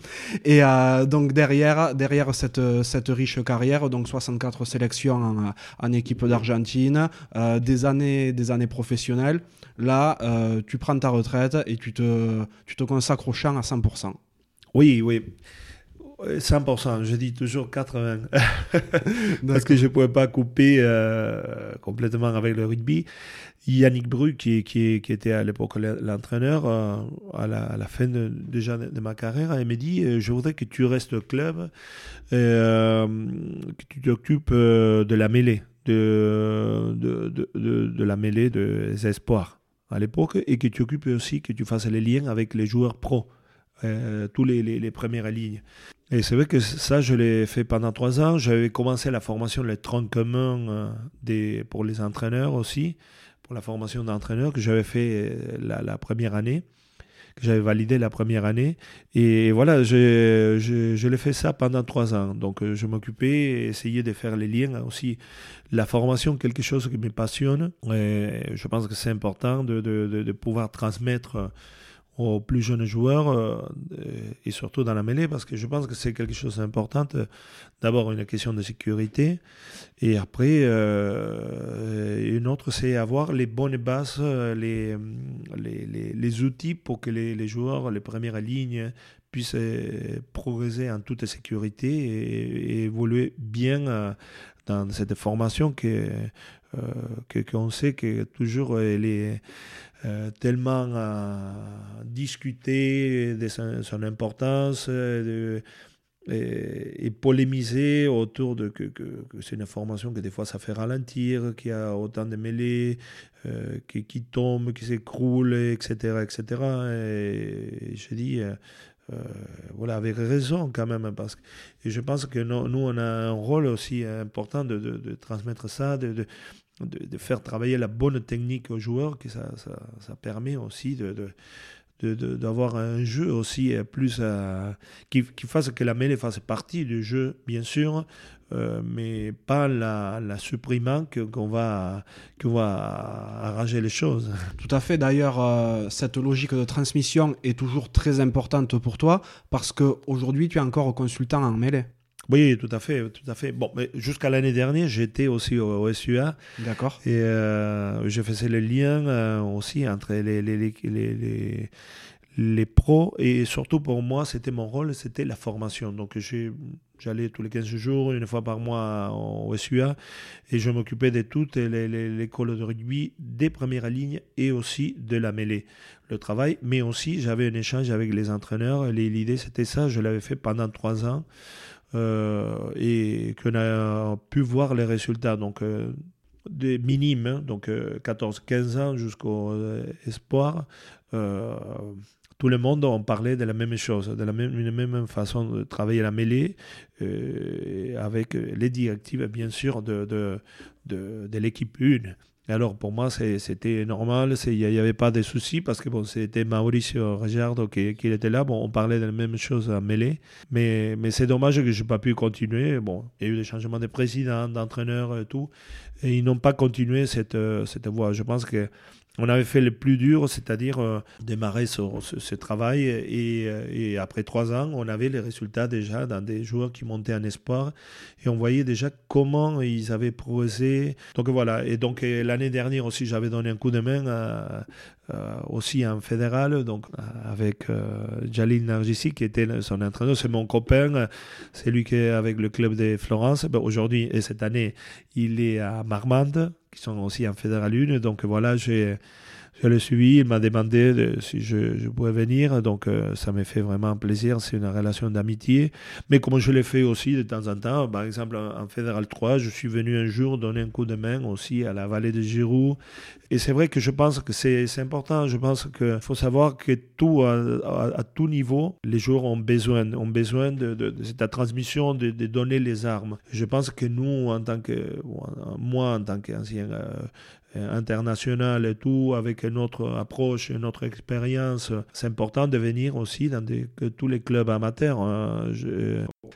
Speaker 2: Et donc derrière, derrière cette, cette riche carrière, donc 64 quatre sélections en, équipe d'Argentine, euh, des, années, des années professionnelles. Là, euh, tu prends ta retraite et tu te, tu te consacres au chant à 100%.
Speaker 1: Oui, oui. 100%, je dis toujours 80. Parce que je ne pouvais pas couper euh, complètement avec le rugby. Yannick Bru, qui, qui, qui était à l'époque l'entraîneur, euh, à, la, à, la, fin de, déjà de, ma carrière, il m'a dit euh, Je voudrais que tu restes au club, euh, que tu t'occupes de la mêlée, de, de, de, de la mêlée des espoirs à l'époque, et que tu occupes aussi, que tu fasses les liens avec les joueurs pros, tous les, les, les premières lignes. Et c'est vrai que ça, je l'ai fait pendant trois ans. J'avais commencé la formation, les troncs communs des, pour les entraîneurs aussi pour la formation d'entraîneur que j'avais fait euh, la, première année, que j'avais validé la première année. Et voilà, je, je, je l'ai fait ça pendant trois ans. Donc euh, je m'occupais, essayer de faire les liens aussi. La formation, quelque chose qui me passionne. Je pense que c'est important de, de, de pouvoir transmettre aux plus jeunes joueurs euh, et surtout dans la mêlée parce que je pense que c'est quelque chose d'important. D'abord une question de sécurité et après euh, une autre c'est avoir les bonnes bases, les, les, les, outils pour que les, les, joueurs, les premières lignes puissent euh, progresser en toute sécurité et, évoluer bien dans cette formation que qu'on sait que toujours elle est euh, tellement à discuter de son, importance euh, et, polémiser autour de que, c'est une information que des fois ça fait ralentir, qu'il y a autant de mêlées euh, qui, qui, tombent, qui s'écroulent, etc., etc. Et, je dis, voilà, avec raison quand même, parce que je pense que nous, nous, on a un rôle aussi important de, de, de transmettre ça, de, de, faire travailler la bonne technique aux joueurs, que ça, ça, ça permet aussi de, d'avoir un jeu aussi plus qui, fasse que la mêlée fasse partie du jeu, bien sûr, euh, mais pas la, la supprimant qu'on va, va arranger les choses.
Speaker 2: Tout à fait. D'ailleurs, euh, cette logique de transmission est toujours très importante pour toi parce qu'aujourd'hui, tu es encore consultant en mêlée.
Speaker 1: Oui, tout à fait, tout à fait. Bon, mais jusqu'à l'année dernière, j'étais aussi au, SUA.
Speaker 2: D'accord.
Speaker 1: Et euh, je faisais le lien euh, aussi entre les, les, les, les, les pros et surtout pour moi, c'était mon rôle, c'était la formation. Donc j'allais tous les 15 jours, une fois par mois au SUA et je m'occupais de toutes les, écoles de rugby des premières lignes et aussi de la mêlée, le travail. Mais aussi, j'avais un échange avec les entraîneurs. L'idée, c'était ça, je l'avais fait pendant trois ans. Euh, et qu'on a pu voir les résultats. Donc, euh, des minimes, hein, donc 14-15 euh, ans jusqu'au espoir. tout le monde, on parlait de la même chose, de la même, même façon de travailler la mêlée, avec les directives, bien sûr, de, de, de, de l'équipe 1. Alors pour moi, c'était normal, il n'y avait pas de soucis parce que bon, c'était Mauricio Regiardo qui, était là. Bon, on parlait de la même chose à mêlée, mais, c'est dommage que je n'ai pas pu continuer. Bon, il y a eu des changements de président, d'entraîneur et tout, et ils n'ont pas continué cette, cette voie. Je pense que on avait fait le plus dur, c'est-à-dire euh, démarrer ce, travail et, après trois ans, on avait les résultats déjà dans des joueurs qui montaient en espoir et on voyait déjà comment ils avaient progressé. Donc voilà, et donc l'année dernière aussi, j'avais donné un coup de main aussi en fédéral, donc avec euh, Jalil Nargissi qui était son entraîneur, c'est mon copain, c'est lui qui est avec le club de Florence. Ben, Aujourd'hui et cette année, il est à Marmande qui sont aussi en Fédéral 1. Donc voilà, j'ai je l'ai suivi, il m'a demandé si je, pouvais venir, donc euh, ça m'a fait vraiment plaisir, c'est une relation d'amitié. Mais comme je l'ai fait aussi de temps en temps, par exemple en, Fédéral 3, je suis venu un jour donner un coup de main aussi à la vallée de Giroux. Et c'est vrai que je pense que c'est important, je pense qu'il faut savoir que tout, à, tout niveau, les joueurs ont besoin, ont besoin de, de, cette transmission, de, donner les armes. Je pense que nous, en tant que, moi en tant qu'ancien euh, international et tout, avec notre approche et notre expérience, c'est important de venir aussi dans tous les clubs amateurs. Hein.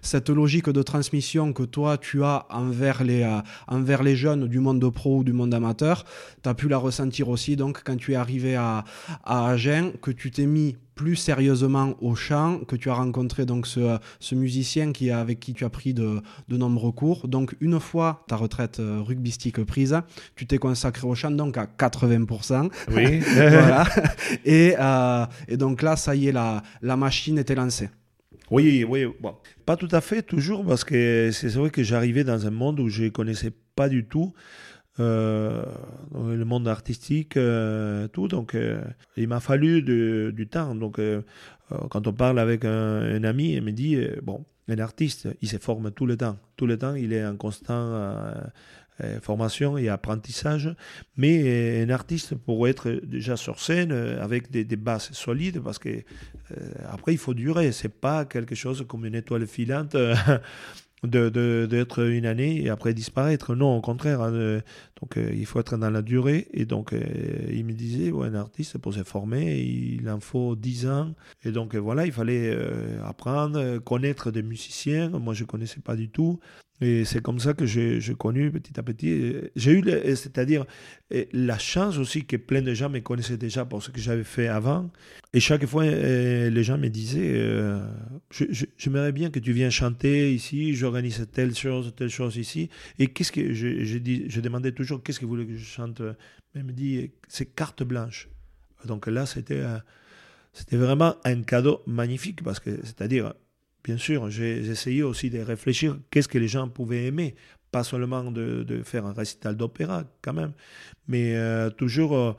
Speaker 2: Cette logique de transmission que toi tu as envers les, euh, envers les jeunes du monde pro ou du monde amateur, tu as pu la ressentir aussi donc quand tu es arrivé à, à Agen, que tu t'es mis plus sérieusement au chant, que tu as rencontré donc ce, ce musicien qui, avec qui tu as pris de, de, nombreux cours. Donc une fois ta retraite euh, rugbystique prise, tu t'es consacré au chant donc à 80%.
Speaker 1: Oui.
Speaker 2: voilà. Et, euh, et, donc là, ça y est, la, la machine était lancée.
Speaker 1: Oui, oui, bon. pas tout à fait toujours, parce que c'est vrai que j'arrivais dans un monde où je ne connaissais pas du tout. Euh, le monde artistique, euh, tout. Donc, euh, il m'a fallu du temps. Donc, quand on parle avec un, ami, il me dit bon, un artiste, il se forme tout le temps. Tout le temps, il est en constant formation et apprentissage. Mais un artiste, pour être déjà sur scène avec des, des bases solides, parce que après, il faut durer. C'est pas quelque chose comme une étoile filante d'être de, une année et après disparaître. Non, au contraire. Hein, donc euh, il faut être dans la durée. Et donc euh, il me disait, un artiste pour se former, il en faut 10 ans. Et donc euh, voilà, il fallait apprendre, connaître des musiciens. Moi, je ne connaissais pas du tout. Et c'est comme ça que j'ai connu petit à petit. J'ai eu, c'est-à-dire, la chance aussi que plein de gens me connaissaient déjà pour ce que j'avais fait avant. Et chaque fois, les gens me disaient J'aimerais bien que tu viennes chanter ici, j'organise telle chose, telle chose ici. Et qu'est-ce que je, dis, je demandais toujours Qu'est-ce que vous voulez que je chante? Mais me dit C'est carte blanche. Donc là, c'était c'était vraiment un cadeau magnifique parce que, c'est-à-dire, bien sûr, j'ai essayé aussi de réfléchir qu'est-ce que les gens pouvaient aimer, pas seulement de, faire un récital d'opéra quand même, mais euh, toujours euh,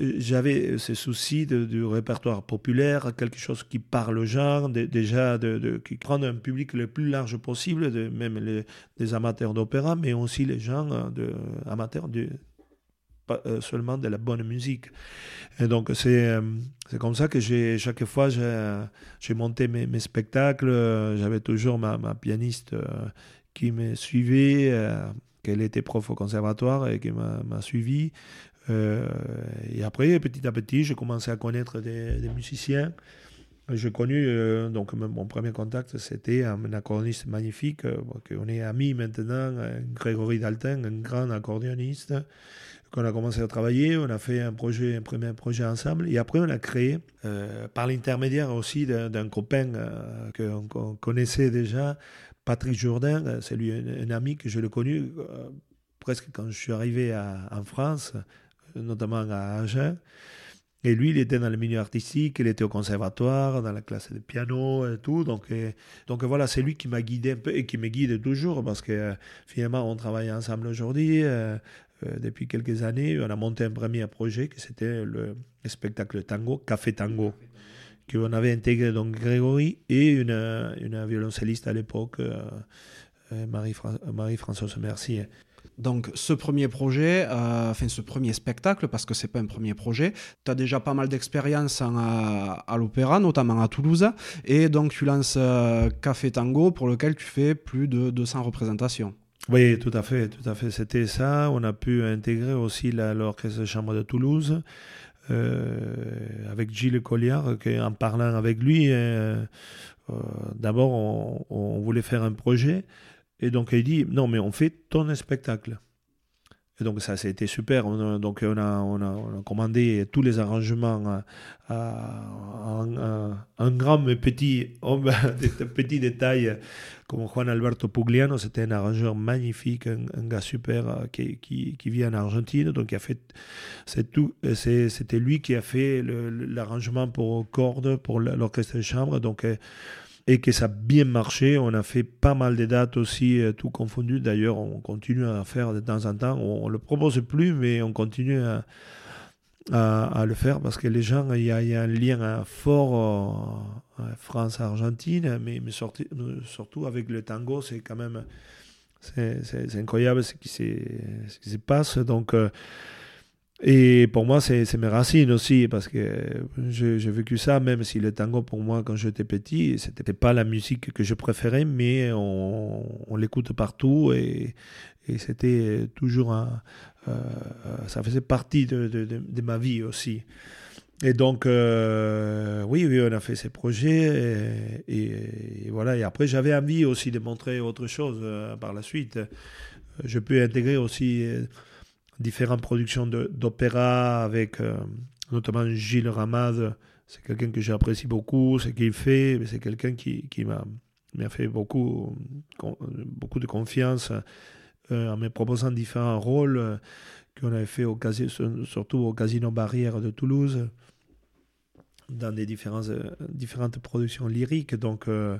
Speaker 1: j'avais ce souci du répertoire populaire, quelque chose qui parle aux gens, déjà de, qui prend un public le plus large possible, même les amateurs d'opéra, mais aussi les gens euh, amateurs de, pas euh, seulement de la bonne musique. Et donc c'est euh, c'est comme ça que chaque fois j'ai monté mes, spectacles. J'avais toujours ma, pianiste euh, qui me suivait, qu'elle était prof au conservatoire et qui m'a suivi. et après, petit à petit, j'ai commencé à connaître des, des musiciens. J'ai connu, donc mon premier contact, c'était un accordéoniste magnifique, qu'on est amis maintenant, Grégory Dalton, un grand accordéoniste qu'on a commencé à travailler, on a fait un projet, un premier projet ensemble, et après on a créé, euh, par l'intermédiaire aussi d'un copain euh, qu'on connaissait déjà, Patrick Jourdain, euh, c'est lui un, ami que je l'ai connu presque quand je suis arrivé en France, notamment à Agen. Et lui, il était dans le milieu artistique, il était au conservatoire, dans la classe de piano et tout. Donc, donc voilà, c'est lui qui m'a guidé un peu et qui me guide toujours parce que finalement, on travaille ensemble aujourd'hui. Euh, depuis quelques années, on a monté un premier projet qui c'était le, spectacle tango, Café Tango, qu'on avait intégré donc Grégory et une, violoncelliste à l'époque, euh, euh, Marie-Françoise Mercier.
Speaker 2: Donc ce premier projet, euh, enfin ce premier spectacle, parce que c'est pas un premier projet, tu as déjà pas mal d'expérience à l'opéra, notamment à Toulouse, et donc tu lances euh, Café Tango pour lequel tu fais plus de 200 représentations.
Speaker 1: Oui, tout à fait, tout à fait. C'était ça. On a pu intégrer aussi l'orchestre de chambre de Toulouse. Euh, avec Gilles Colliard, en parlant avec lui, d'abord on, on, voulait faire un projet et donc il dit non mais on fait ton spectacle. Donc ça, été super. On a, donc on a, commandé tous les arrangements à, un grand mais petit, des petits détails comme Juan Alberto Pugliano. C'était un arrangeur magnifique, un, gars super euh, qui, qui, vit en Argentine. Donc il a fait, c'est tout, c'était lui qui a fait l'arrangement pour cordes pour l'orchestre de chambre. Donc euh, et que ça a bien marché. On a fait pas mal de dates aussi, euh, tout confondu. D'ailleurs, on continue à faire de temps en temps. On ne le propose plus, mais on continue à, le faire parce que les gens, il y a, un lien fort euh, France-Argentine, mais, surtout, avec le tango, c'est quand même c'est incroyable ce qui, se passe. Donc, euh, et pour moi, c'est mes racines aussi, parce que j'ai vécu ça, même si le tango, pour moi, quand j'étais petit, c'était pas la musique que je préférais, mais on, l'écoute partout et, c'était toujours un, euh, ça faisait partie de, ma vie aussi. Et donc, euh, oui, oui, on a fait ces projets. Et, voilà. Et après, j'avais envie aussi de montrer autre chose euh, par la suite. Je peux intégrer aussi différentes productions d'opéra avec euh, notamment Gilles Ramade. C'est quelqu'un que j'apprécie beaucoup, ce qu'il fait. C'est quelqu'un qui, qui m'a fait beaucoup, beaucoup de confiance euh, en me proposant différents rôles euh, qu'on avait fait au, surtout au Casino Barrière de Toulouse dans des différentes, euh, différentes productions lyriques, donc euh,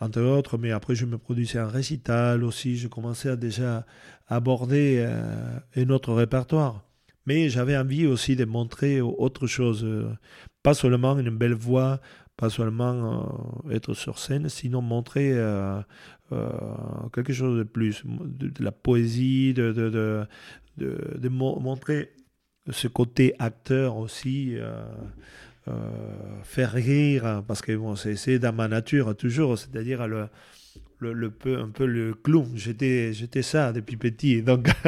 Speaker 1: entre autres, mais après je me produisais un récital aussi, je commençais à déjà aborder euh, un autre répertoire. Mais j'avais envie aussi de montrer autre chose, pas seulement une belle voix, pas seulement être sur scène, sinon montrer quelque chose de plus, de, la poésie, de, de, de, de montrer ce côté acteur aussi. Faire rire, parce que bon, c'est dans ma nature toujours, c'est-à-dire le, le, peu, un peu le clown. J'étais, j'étais ça depuis petit. Donc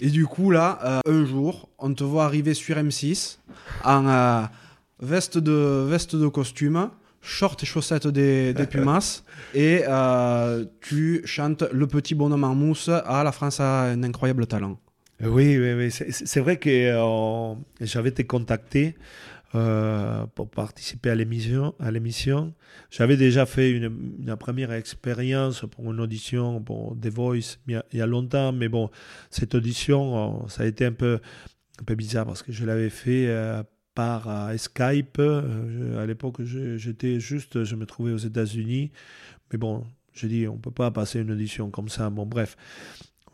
Speaker 2: Et du coup, là, euh, un jour, on te voit arriver sur M6 en euh, veste, de, veste de costume, short et chaussettes des, des Pumas, et tu chantes Le petit bonhomme en mousse à La France a un incroyable talent.
Speaker 1: Oui, oui, oui. C'est vrai que j'avais été contacté euh, pour participer à l'émission. À l'émission. J'avais déjà fait une, une, première expérience pour une audition pour The Voice il y, a, longtemps, mais bon, cette audition, euh, ça a été un peu, un peu bizarre parce que je l'avais fait euh, par Skype. à l'époque, j'étais juste, je me trouvais aux États-Unis, mais bon, j'ai dit, on peut pas passer une audition comme ça. Bon, bref.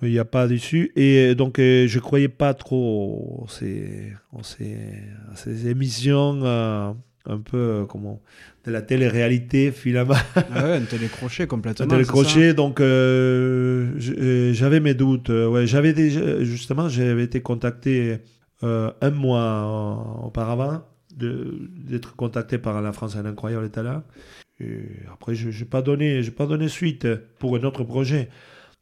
Speaker 1: Il n'y a pas dessus. Et donc, euh, je ne croyais pas trop ces, ces, ces émissions euh, un peu euh, comment, de la télé-réalité, finalement.
Speaker 2: Ah ouais, un télécrochet complètement. Un
Speaker 1: télécrochet, donc j'avais mes doutes. ouais, j'avais déjà, justement, j'avais été contacté un mois auparavant d'être contacté par la France un incroyable talent. Et après, je n'ai pas, donné, pas donné suite pour un autre projet.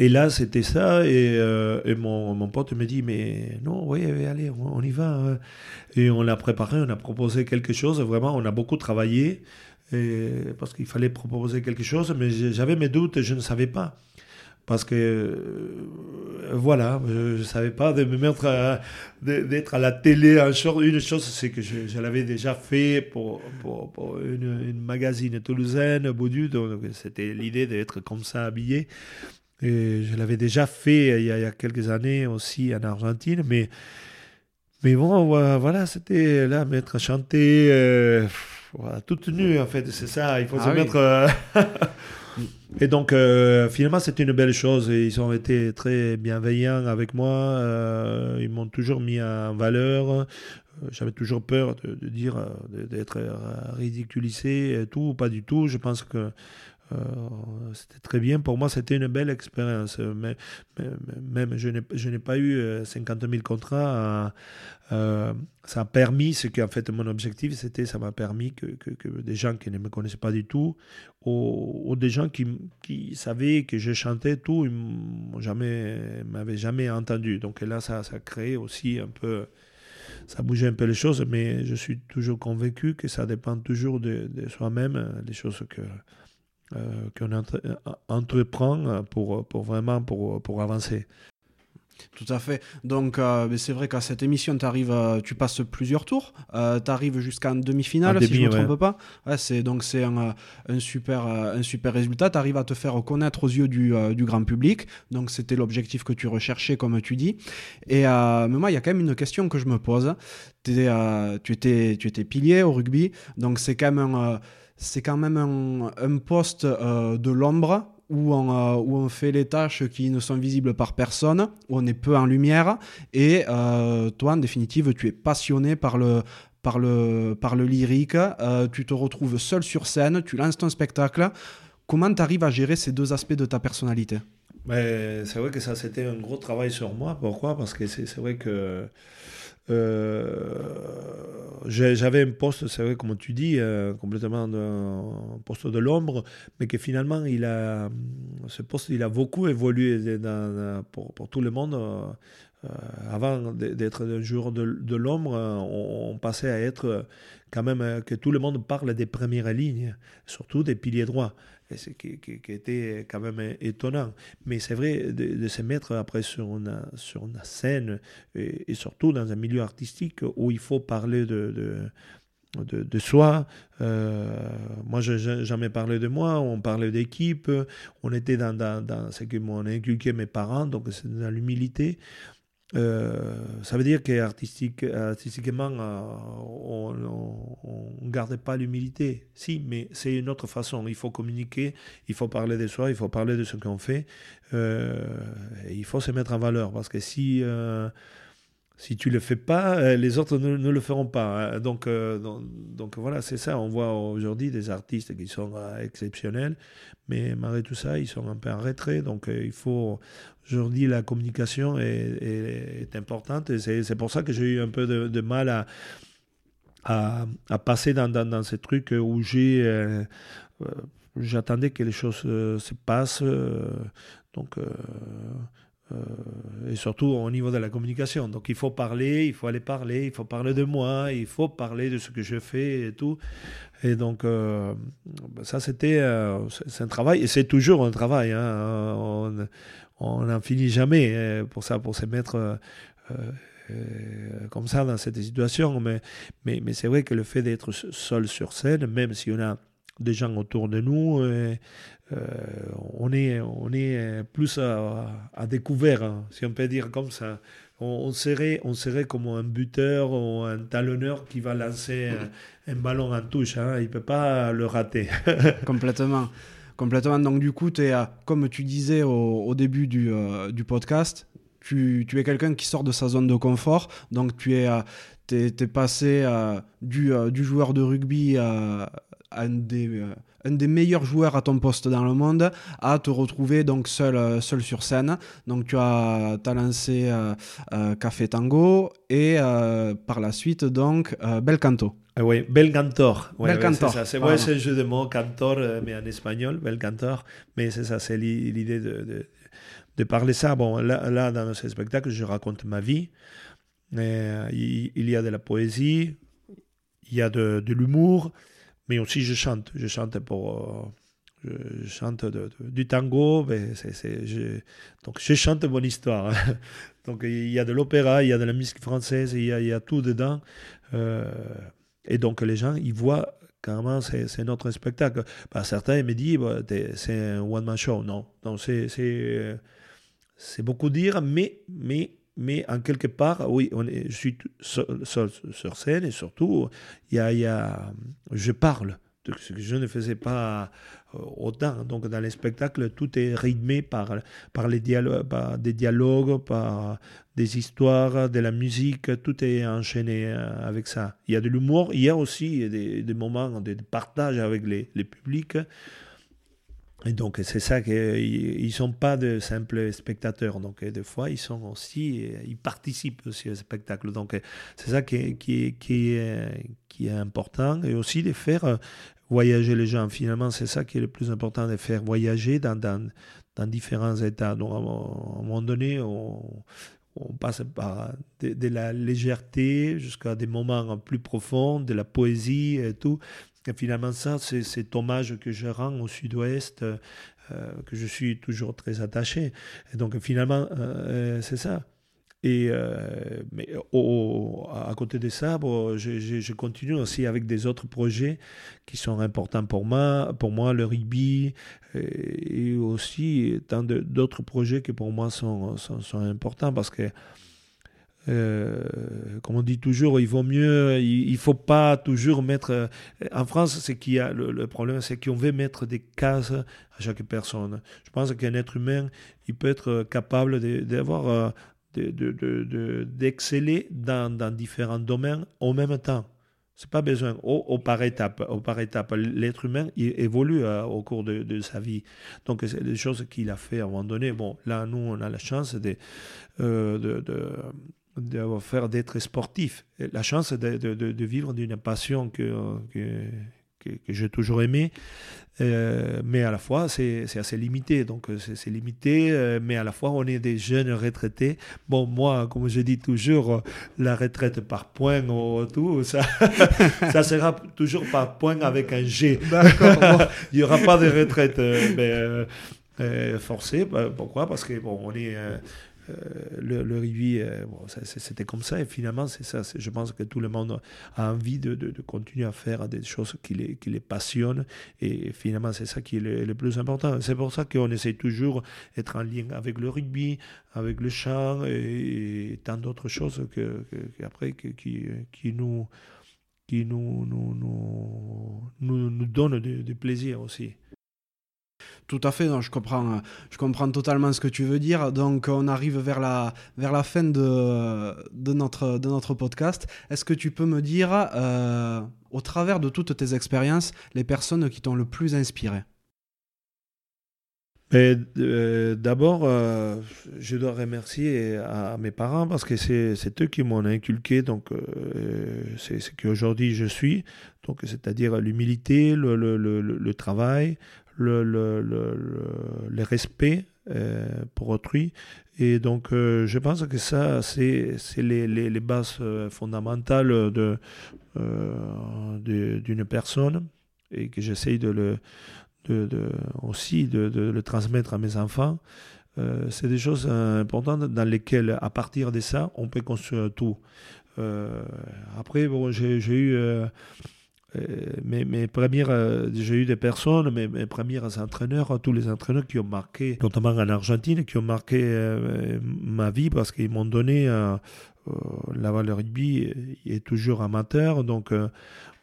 Speaker 1: Et là, c'était ça. Et, euh, mon, pote me dit, mais non, oui, allez, on y va. Hein. Et on l'a préparé, on a proposé quelque chose. Vraiment, on a beaucoup travaillé parce qu'il fallait proposer quelque chose, mais j'avais mes doutes, je ne savais pas. Parce que, euh, voilà, je ne savais pas de me mettre d'être à la télé. Un une chose, c'est que je, l'avais déjà fait pour, pour, pour une, une, magazine toulousaine, Baudu, donc c'était l'idée d'être comme ça habillé. Et je l'avais déjà fait il y, a, quelques années aussi en Argentine, mais, mais bon, voilà, c'était là, mettre à chanter, euh, tout nu en fait, c'est ça, il faut se ah mettre. Euh, et donc, euh, finalement, c'était une belle chose. Ils ont été très bienveillants avec moi. ils m'ont toujours mis en valeur. J'avais toujours peur de, de dire, d'être ridiculisé et tout. Pas du tout. Je pense que c'était très bien. Pour moi, c'était une belle expérience. Mais, même, je n'ai pas eu 50 000 contrats. ça a permis, ce qui en fait mon objectif, c'était, ça m'a permis que, que, des gens qui ne me connaissaient pas du tout, ou, des gens qui, qui, savaient que je chantais tout, ils jamais, m'avaient jamais entendu. Donc là, ça, ça a créé aussi un peu ça bougeait un peu les choses, mais je suis toujours convaincu que ça dépend toujours de, soi-même, des choses que euh, qu'on entreprend pour, pour vraiment pour, pour avancer.
Speaker 2: Tout à fait. Donc, euh, c'est vrai qu'à cette émission, arrives, euh, tu passes plusieurs tours. Euh, tu arrives jusqu'en demi-finale, si je ne me trompe pas. Ouais, c'est, donc, c'est un, un, super, un super résultat. Tu arrives à te faire connaître aux yeux du, du grand public. Donc, c'était l'objectif que tu recherchais, comme tu dis. Et mais moi, il y a quand même une question que je me pose. tu, étais, tu étais pilier au rugby. Donc, c'est quand même un, c'est quand même un, poste de l'ombre où on, euh, où on, fait les tâches qui ne sont visibles par personne, où on est peu en lumière. Et euh, toi, en définitive, tu es passionné par le, lyrique. Euh, tu te retrouves seul sur scène, tu lances ton spectacle. Comment tu arrives à gérer ces deux aspects de ta personnalité?
Speaker 1: C'est vrai que ça, c'était un gros travail sur moi. Pourquoi? Parce que c'est vrai que euh, j'avais un poste, c'est vrai, comme tu dis, euh, complètement un poste de l'ombre, mais que finalement, il a, ce poste, il a beaucoup évolué pour, tout le monde. Euh, avant d'être un joueur de, de l'ombre, on, passait à être quand même que tout le monde parle des premières lignes, surtout des piliers droits qui, qui, était quand même étonnant. Mais c'est vrai de, se mettre après sur une, sur scène et, surtout dans un milieu artistique où il faut parler de, de, de, soi. Euh, moi, je n'ai jamais parlé de moi, on parlait d'équipe, on était dans, dans, dans ce que m'ont inculqué mes parents, donc c'est dans l'humilité. Euh, ça veut dire qu'artistiquement, euh, on ne garde pas l'humilité. Si, mais c'est une autre façon. Il faut communiquer, il faut parler de soi, il faut parler de ce qu'on fait. Euh, il faut se mettre en valeur. Parce que si si tu ne le fais pas, euh, les autres ne, le feront pas. Hein. Donc, euh, donc, voilà, c'est ça. On voit aujourd'hui des artistes qui sont euh, exceptionnels, mais malgré tout ça, ils sont un peu en retrait. Donc il faut, aujourd'hui, la communication est, importante. C'est pour ça que j'ai eu un peu de, mal à, à, passer dans, dans, ces trucs où. J'attendais que les choses se passent. donc et surtout au niveau de la communication. Donc il faut parler, il faut aller parler, il faut parler de moi, il faut parler de ce que je fais et tout. Et donc euh, ça c'était euh, un travail et c'est toujours un travail. Hein. On n'en finit jamais pour ça, pour se mettre comme ça dans cette situation. Mais, mais, mais c'est vrai que le fait d'être seul sur scène, même si on a des gens autour de nous, euh, on, est, on est plus à, découvert, hein, si on peut dire comme ça. On, serait, on serait comme un buteur ou un talonneur qui va lancer un, ballon en touche. Hein, il ne peut pas le rater.
Speaker 2: Complètement. Complètement. Donc, du coup, es, comme tu disais au, début du, euh, du podcast, tu, tu, es quelqu'un qui sort de sa zone de confort. Donc, tu es, passé du, du, joueur de rugby à, un des un des meilleurs joueurs à ton poste dans le monde à te retrouver donc seul, euh, seul sur scène. Donc tu as, as lancé euh, euh, Café Tango et par la suite donc Bel Canto.
Speaker 1: Ah oui, Bel Cantor.
Speaker 2: Bel Cantor.
Speaker 1: C'est ouais, un jeu de mots, cantor, mais en espagnol, Bel Cantor. Mais c'est ça, c'est l'idée de, de, de, parler ça. Bon, là, là, dans ce spectacle, je raconte ma vie. il, il, y a de la poésie, il y a de, de l'humour, mais aussi je chante. Je chante pour. Euh, je chante du tango. Mais je, donc je chante mon histoire. Hein. donc il y a de l'opéra, il y a de la musique française, il y a, tout dedans. Euh, et donc les gens, ils voient carrément c'est notre spectacle. Bah, certains me disent bah, c'est un one-man show. Non, non c'est c'est beaucoup dire, mais, mais mais en quelque part, oui, je suis sur scène et surtout, y y a, je parle de ce que je ne faisais pas euh, autant. Donc dans les spectacles, tout est rythmé par, par, les dialogues, par des dialogues, par des histoires, de la musique, tout est enchaîné euh, avec ça. Il y a de l'humour, il y a aussi des, des moments de partage avec les, les publics. Et donc, c'est ça qu'ils ne sont pas de simples spectateurs. Donc, des fois, ils sont aussi, ils participent aussi au spectacle. Donc, c'est ça qui qui, est, important. Et aussi de faire voyager les gens. Finalement, c'est ça qui est le plus important, de faire voyager dans, différents états. Donc, à un moment donné, on, passe de, la légèreté jusqu'à des moments plus profonds, de la poésie et tout. Et finalement, ça, c'est cet hommage que je rends au sud-ouest, euh, que je suis toujours très attaché. Donc, finalement, euh, c'est ça. Et euh, mais à côté de ça, bon, je, je, continue aussi avec des autres projets qui sont importants pour moi, pour moi le rugby et, aussi tant d'autres projets qui pour moi sont, sont, sont importants parce que euh, comme on dit toujours, il vaut mieux, il, ne faut pas toujours mettre. En France, c'est qu'il a le, problème, c'est qu'on veut mettre des cases à chaque personne. Je pense qu'un être humain, il peut être capable d'avoir euh, d'exceller de, dans, différents domaines en même temps. C'est pas besoin, au, par étape. Au par étape. L'être humain il évolue euh, au cours de, sa vie. Donc, c'est des choses qu'il a fait à un moment donné. Bon, là, nous, on a la chance de, euh, de, faire d'être sportif. La chance de, de vivre d'une passion que, que que, j'ai toujours aimé, euh, mais à la fois c'est assez limité. Donc euh, c'est limité, euh, mais à la fois on est des jeunes retraités. Bon, moi, comme je dis toujours, la retraite par points ou tout, ça, ça sera toujours par points avec un G. Il n'y aura pas de retraite mais, forcée. Pourquoi? Parce que bon, on est euh, le, rugby, euh, c'était comme ça. Et finalement, c'est ça. Je pense que tout le monde a envie de, continuer à faire des choses qui les, qui les passionnent. Et finalement, c'est ça qui est le, plus important. C'est pour ça qu'on essaie toujours d'être en lien avec le rugby, avec le chant et, tant d'autres choses que, après qui, qui nous qui nous, nous, nous, donnent du plaisir aussi.
Speaker 2: Tout à fait, je, comprends, je comprends totalement ce que tu veux dire. Donc, on arrive vers la, vers la fin de, de, notre, de notre podcast. Est-ce que tu peux me dire, euh, au travers de toutes tes expériences, les personnes qui t'ont le plus inspiré?
Speaker 1: Euh, D'abord, euh, je dois remercier à, mes parents parce que c'est eux qui m'ont inculqué donc c'est ce qu'aujourd'hui je suis, donc c'est-à-dire l'humilité, le, le, travail, le, le, le, le respect euh, pour autrui. Et donc, euh, je pense que ça, c'est les, les, les, bases euh, fondamentales de, d'une personne et que j'essaye de le, de, de, aussi de, de, le transmettre à mes enfants. c'est des choses importantes dans lesquelles, à partir de ça, on peut construire tout. après, bon, j'ai eu mes, mes, premières, euh, j'ai eu des personnes, mes, mes premiers entraîneurs, tous les entraîneurs qui ont marqué, notamment en Argentine, qui ont marqué euh, ma vie parce qu'ils m'ont donné la valeur rugby est toujours amateur, donc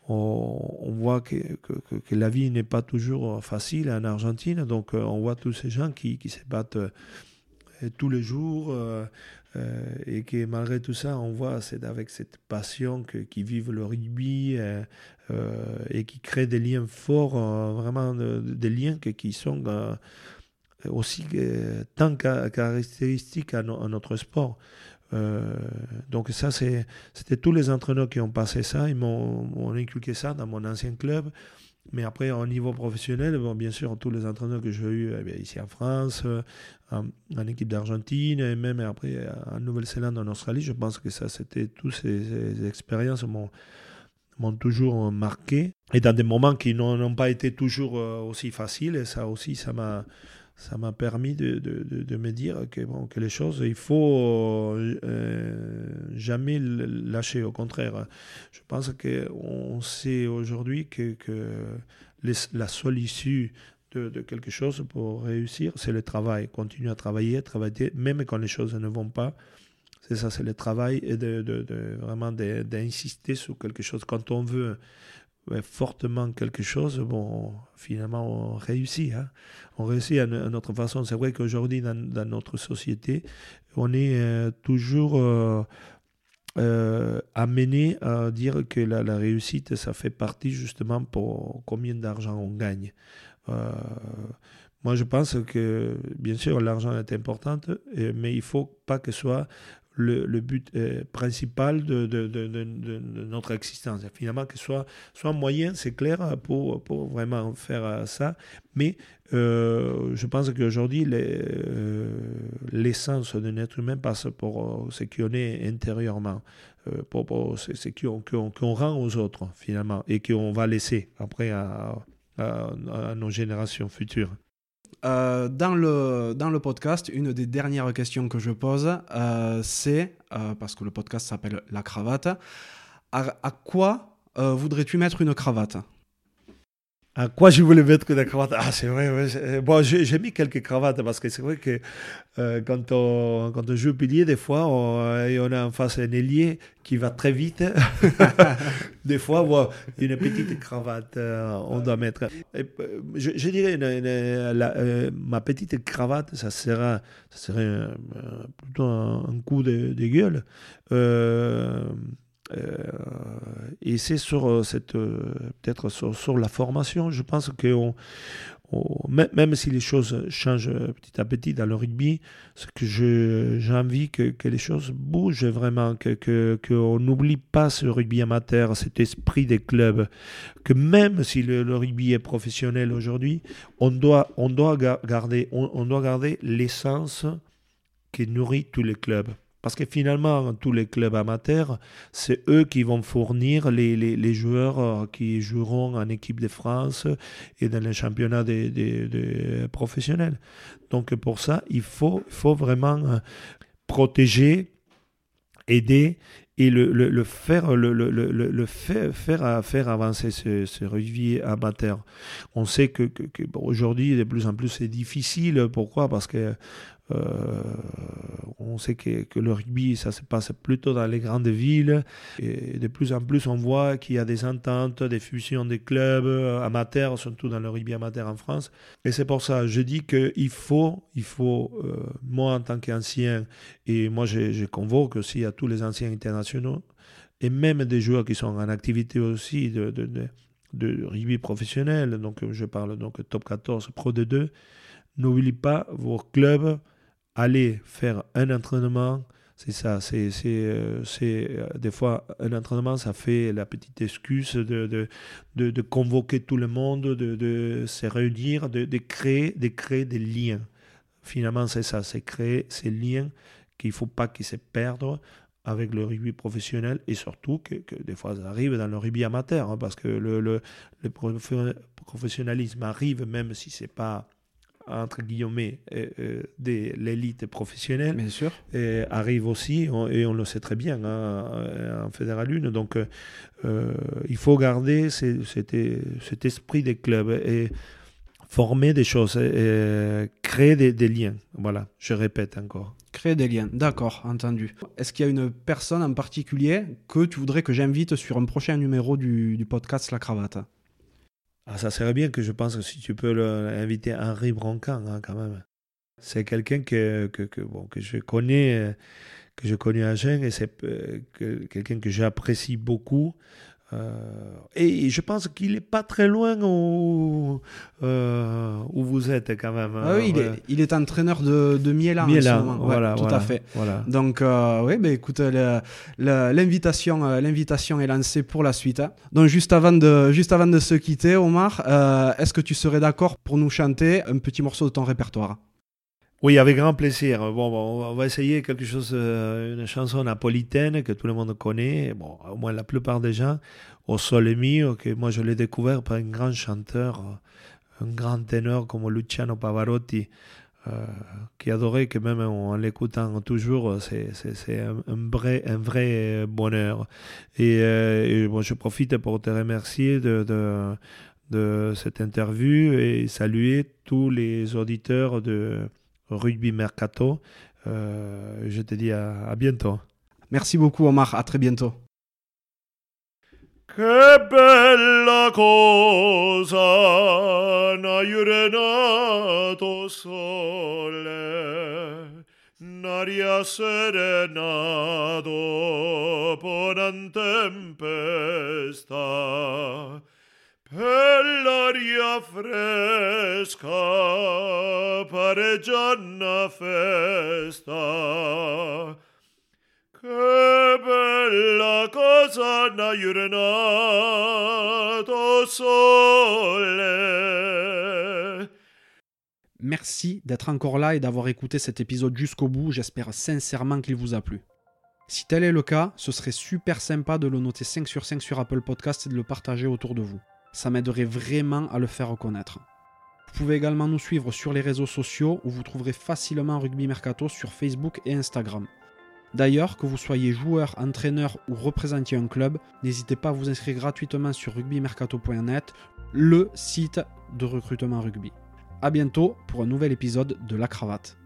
Speaker 1: on, voit que, la vie n'est pas toujours facile en Argentine, donc on voit tous ces gens qui se battent tous les jours. Et que malgré tout ça, on voit c'est avec cette passion que, qui vivent le rugby, euh, et qui crée des liens forts, euh, vraiment des liens qui sont euh, aussi tant caractéristiques à, notre sport. donc ça, c'était tous les entraîneurs qui ont passé ça, ils m'ont inculqué ça dans mon ancien club. Mais après, au niveau professionnel, bon, bien sûr, tous les entraîneurs que j'ai eu eh ici en France, en, équipe d'Argentine, et même après en Nouvelle-Zélande, en Australie, je pense que ça, c'était toutes ces, ces expériences m'ont toujours marqué. Et dans des moments qui n'ont pas été toujours euh, aussi faciles, ça aussi, ça m'a ça m'a permis de, de, de, me dire que, bon, que les choses, il faut euh, jamais lâcher. Au contraire, je pense qu'on sait aujourd'hui que, que la seule issue de, de, quelque chose pour réussir, c'est le travail. Continuer à travailler, travailler, même quand les choses ne vont pas. C'est ça, c'est le travail et de, vraiment d'insister sur quelque chose. Quand on veut fortement quelque chose, bon, finalement, on réussit. Hein. On réussit à, notre façon. C'est vrai qu'aujourd'hui, dans, notre société, on est euh, toujours euh, euh, amené à dire que la, la, réussite, ça fait partie justement pour combien d'argent on gagne. Moi, je pense que, bien sûr, l'argent est important, mais il ne faut pas que ce soit le, but euh, principal de, notre existence. Finalement, que ce soit, soit moyen, c'est clair, pour, pour, vraiment faire euh, ça. Mais euh, je pense qu'aujourd'hui, l'essence d'un être humain passe pour ce qu'on est intérieurement, pour, ce qu'on rend aux autres, finalement, et qu'on va laisser après à nos générations futures.
Speaker 2: Euh, dans, le, podcast, une des dernières questions que je pose, euh, c'est, euh, parce que le podcast s'appelle La cravate, à quoi voudrais-tu mettre une cravate?
Speaker 1: À quoi je voulais mettre la cravate? Ah, c'est vrai, ouais, bon, j'ai mis quelques cravates parce que c'est vrai que euh, quand, on, quand on joue au pilier, des fois, on, on a en face un ailier qui va très vite. des fois, une petite cravate, euh, on doit mettre. Euh, je, dirais, ma petite cravate, ça, sera, ça plutôt un, coup de, de gueule. Euh, et c'est sur euh, cette euh, peut-être sur, la formation, je pense que même si les choses changent petit à petit dans le rugby, ce que j'ai envie que, les choses bougent vraiment, que qu'on n'oublie pas ce rugby amateur, cet esprit des clubs, que même si le, rugby est professionnel aujourd'hui, on doit on doit garder on doit garder l'essence qui nourrit tous les clubs. Parce que finalement, tous les clubs amateurs, c'est eux qui vont fournir les, joueurs euh, qui joueront en équipe de France et dans les championnats des, professionnels. Donc pour ça, il faut, vraiment euh, protéger, aider et le, faire, le, le, faire, avancer ce, ce amateur. On sait que, aujourd'hui, de plus en plus, c'est difficile. Pourquoi? Parce que euh, on sait que, le rugby, ça se passe plutôt dans les grandes villes. Et de plus en plus, on voit qu'il y a des ententes, des fusions des clubs amateurs, surtout dans le rugby amateur en France. Et c'est pour ça, je dis qu'il faut, il faut euh, moi en tant qu'ancien, et moi je, convoque aussi à tous les anciens internationaux, et même des joueurs qui sont en activité aussi de, de, de, de rugby professionnel, donc je parle donc top 14, Pro D2, n'oubliez pas vos clubs aller faire un entraînement, c'est ça, c'est, c'est, euh, euh, des fois un entraînement, ça fait la petite excuse de, de, de, convoquer tout le monde, de, de se réunir, de, de, créer, de créer des liens. Finalement, c'est ça, c'est créer ces liens qu'il ne faut pas qu'ils se perdent avec le rugby professionnel et surtout que, des fois ça arrive dans le rugby amateur, hein, parce que le, le, le professionnalisme arrive même si c'est pas entre guillemets, euh, euh, de l'élite professionnelle
Speaker 2: bien sûr.
Speaker 1: arrive aussi, et on le sait très bien, hein, en Fédéral 1. Donc, euh, il faut garder cet, cet, esprit des clubs et former des choses, et créer des, des, liens. Voilà, je répète encore.
Speaker 2: Créer des liens, d'accord, entendu. Est-ce qu'il y a une personne en particulier que tu voudrais que j'invite sur un prochain numéro du, du podcast La Cravate?
Speaker 1: Ah, ça serait bien que je pense que si tu peux inviter Henri Brancan, hein, quand même. C'est quelqu'un que, je connais, que je connais à Gênes et c'est euh, quelqu'un que j'apprécie beaucoup. Euh, et je pense qu'il n'est pas très loin où, euh, où vous êtes quand même.
Speaker 2: Ah oui, il, est, il, est, entraîneur de, de Miela.
Speaker 1: Miela, voilà,
Speaker 2: tout
Speaker 1: à
Speaker 2: fait.
Speaker 1: Voilà.
Speaker 2: Donc, euh, oui, ben, écoute, l'invitation, l'invitation est lancée pour la suite. Hein. Donc, juste avant de, juste avant de se quitter, Omar, est-ce que tu serais d'accord pour nous chanter un petit morceau de ton répertoire?
Speaker 1: Oui, avec grand plaisir. Bon, on va essayer quelque chose, euh, une chanson napolitaine que tout le monde connaît, bon, au moins la plupart des gens, Au Sole Mio, que moi je l'ai découvert par un grand chanteur, un grand ténor comme Luciano Pavarotti, euh, qui adorait que même en, l'écoutant toujours, c'est, un, vrai, un vrai bonheur. Et, euh, bon, je profite pour te remercier de, de cette interview et saluer tous les auditeurs de Rugby Mercato. Euh, je te dis à, à bientôt.
Speaker 2: Merci beaucoup Omar, à très bientôt.
Speaker 3: Che bella cosa n'aiurenato sole, n'aria serena dopo una tempesta,
Speaker 1: fresca festa. Bella cosa sole.
Speaker 2: Merci d'être encore là et d'avoir écouté cet épisode jusqu'au bout. J'espère sincèrement qu'il vous a plu. Si tel est le cas, ce serait super sympa de le noter 5 sur 5 sur Apple Podcast et de le partager autour de vous. Ça m'aiderait vraiment à le faire reconnaître. Vous pouvez également nous suivre sur les réseaux sociaux où vous trouverez facilement Rugby Mercato sur Facebook et Instagram. D'ailleurs, que vous soyez joueur, entraîneur ou représentiez un club, n'hésitez pas à vous inscrire gratuitement sur rugbymercato.net, le site de recrutement rugby. A bientôt pour un nouvel épisode de La Cravate.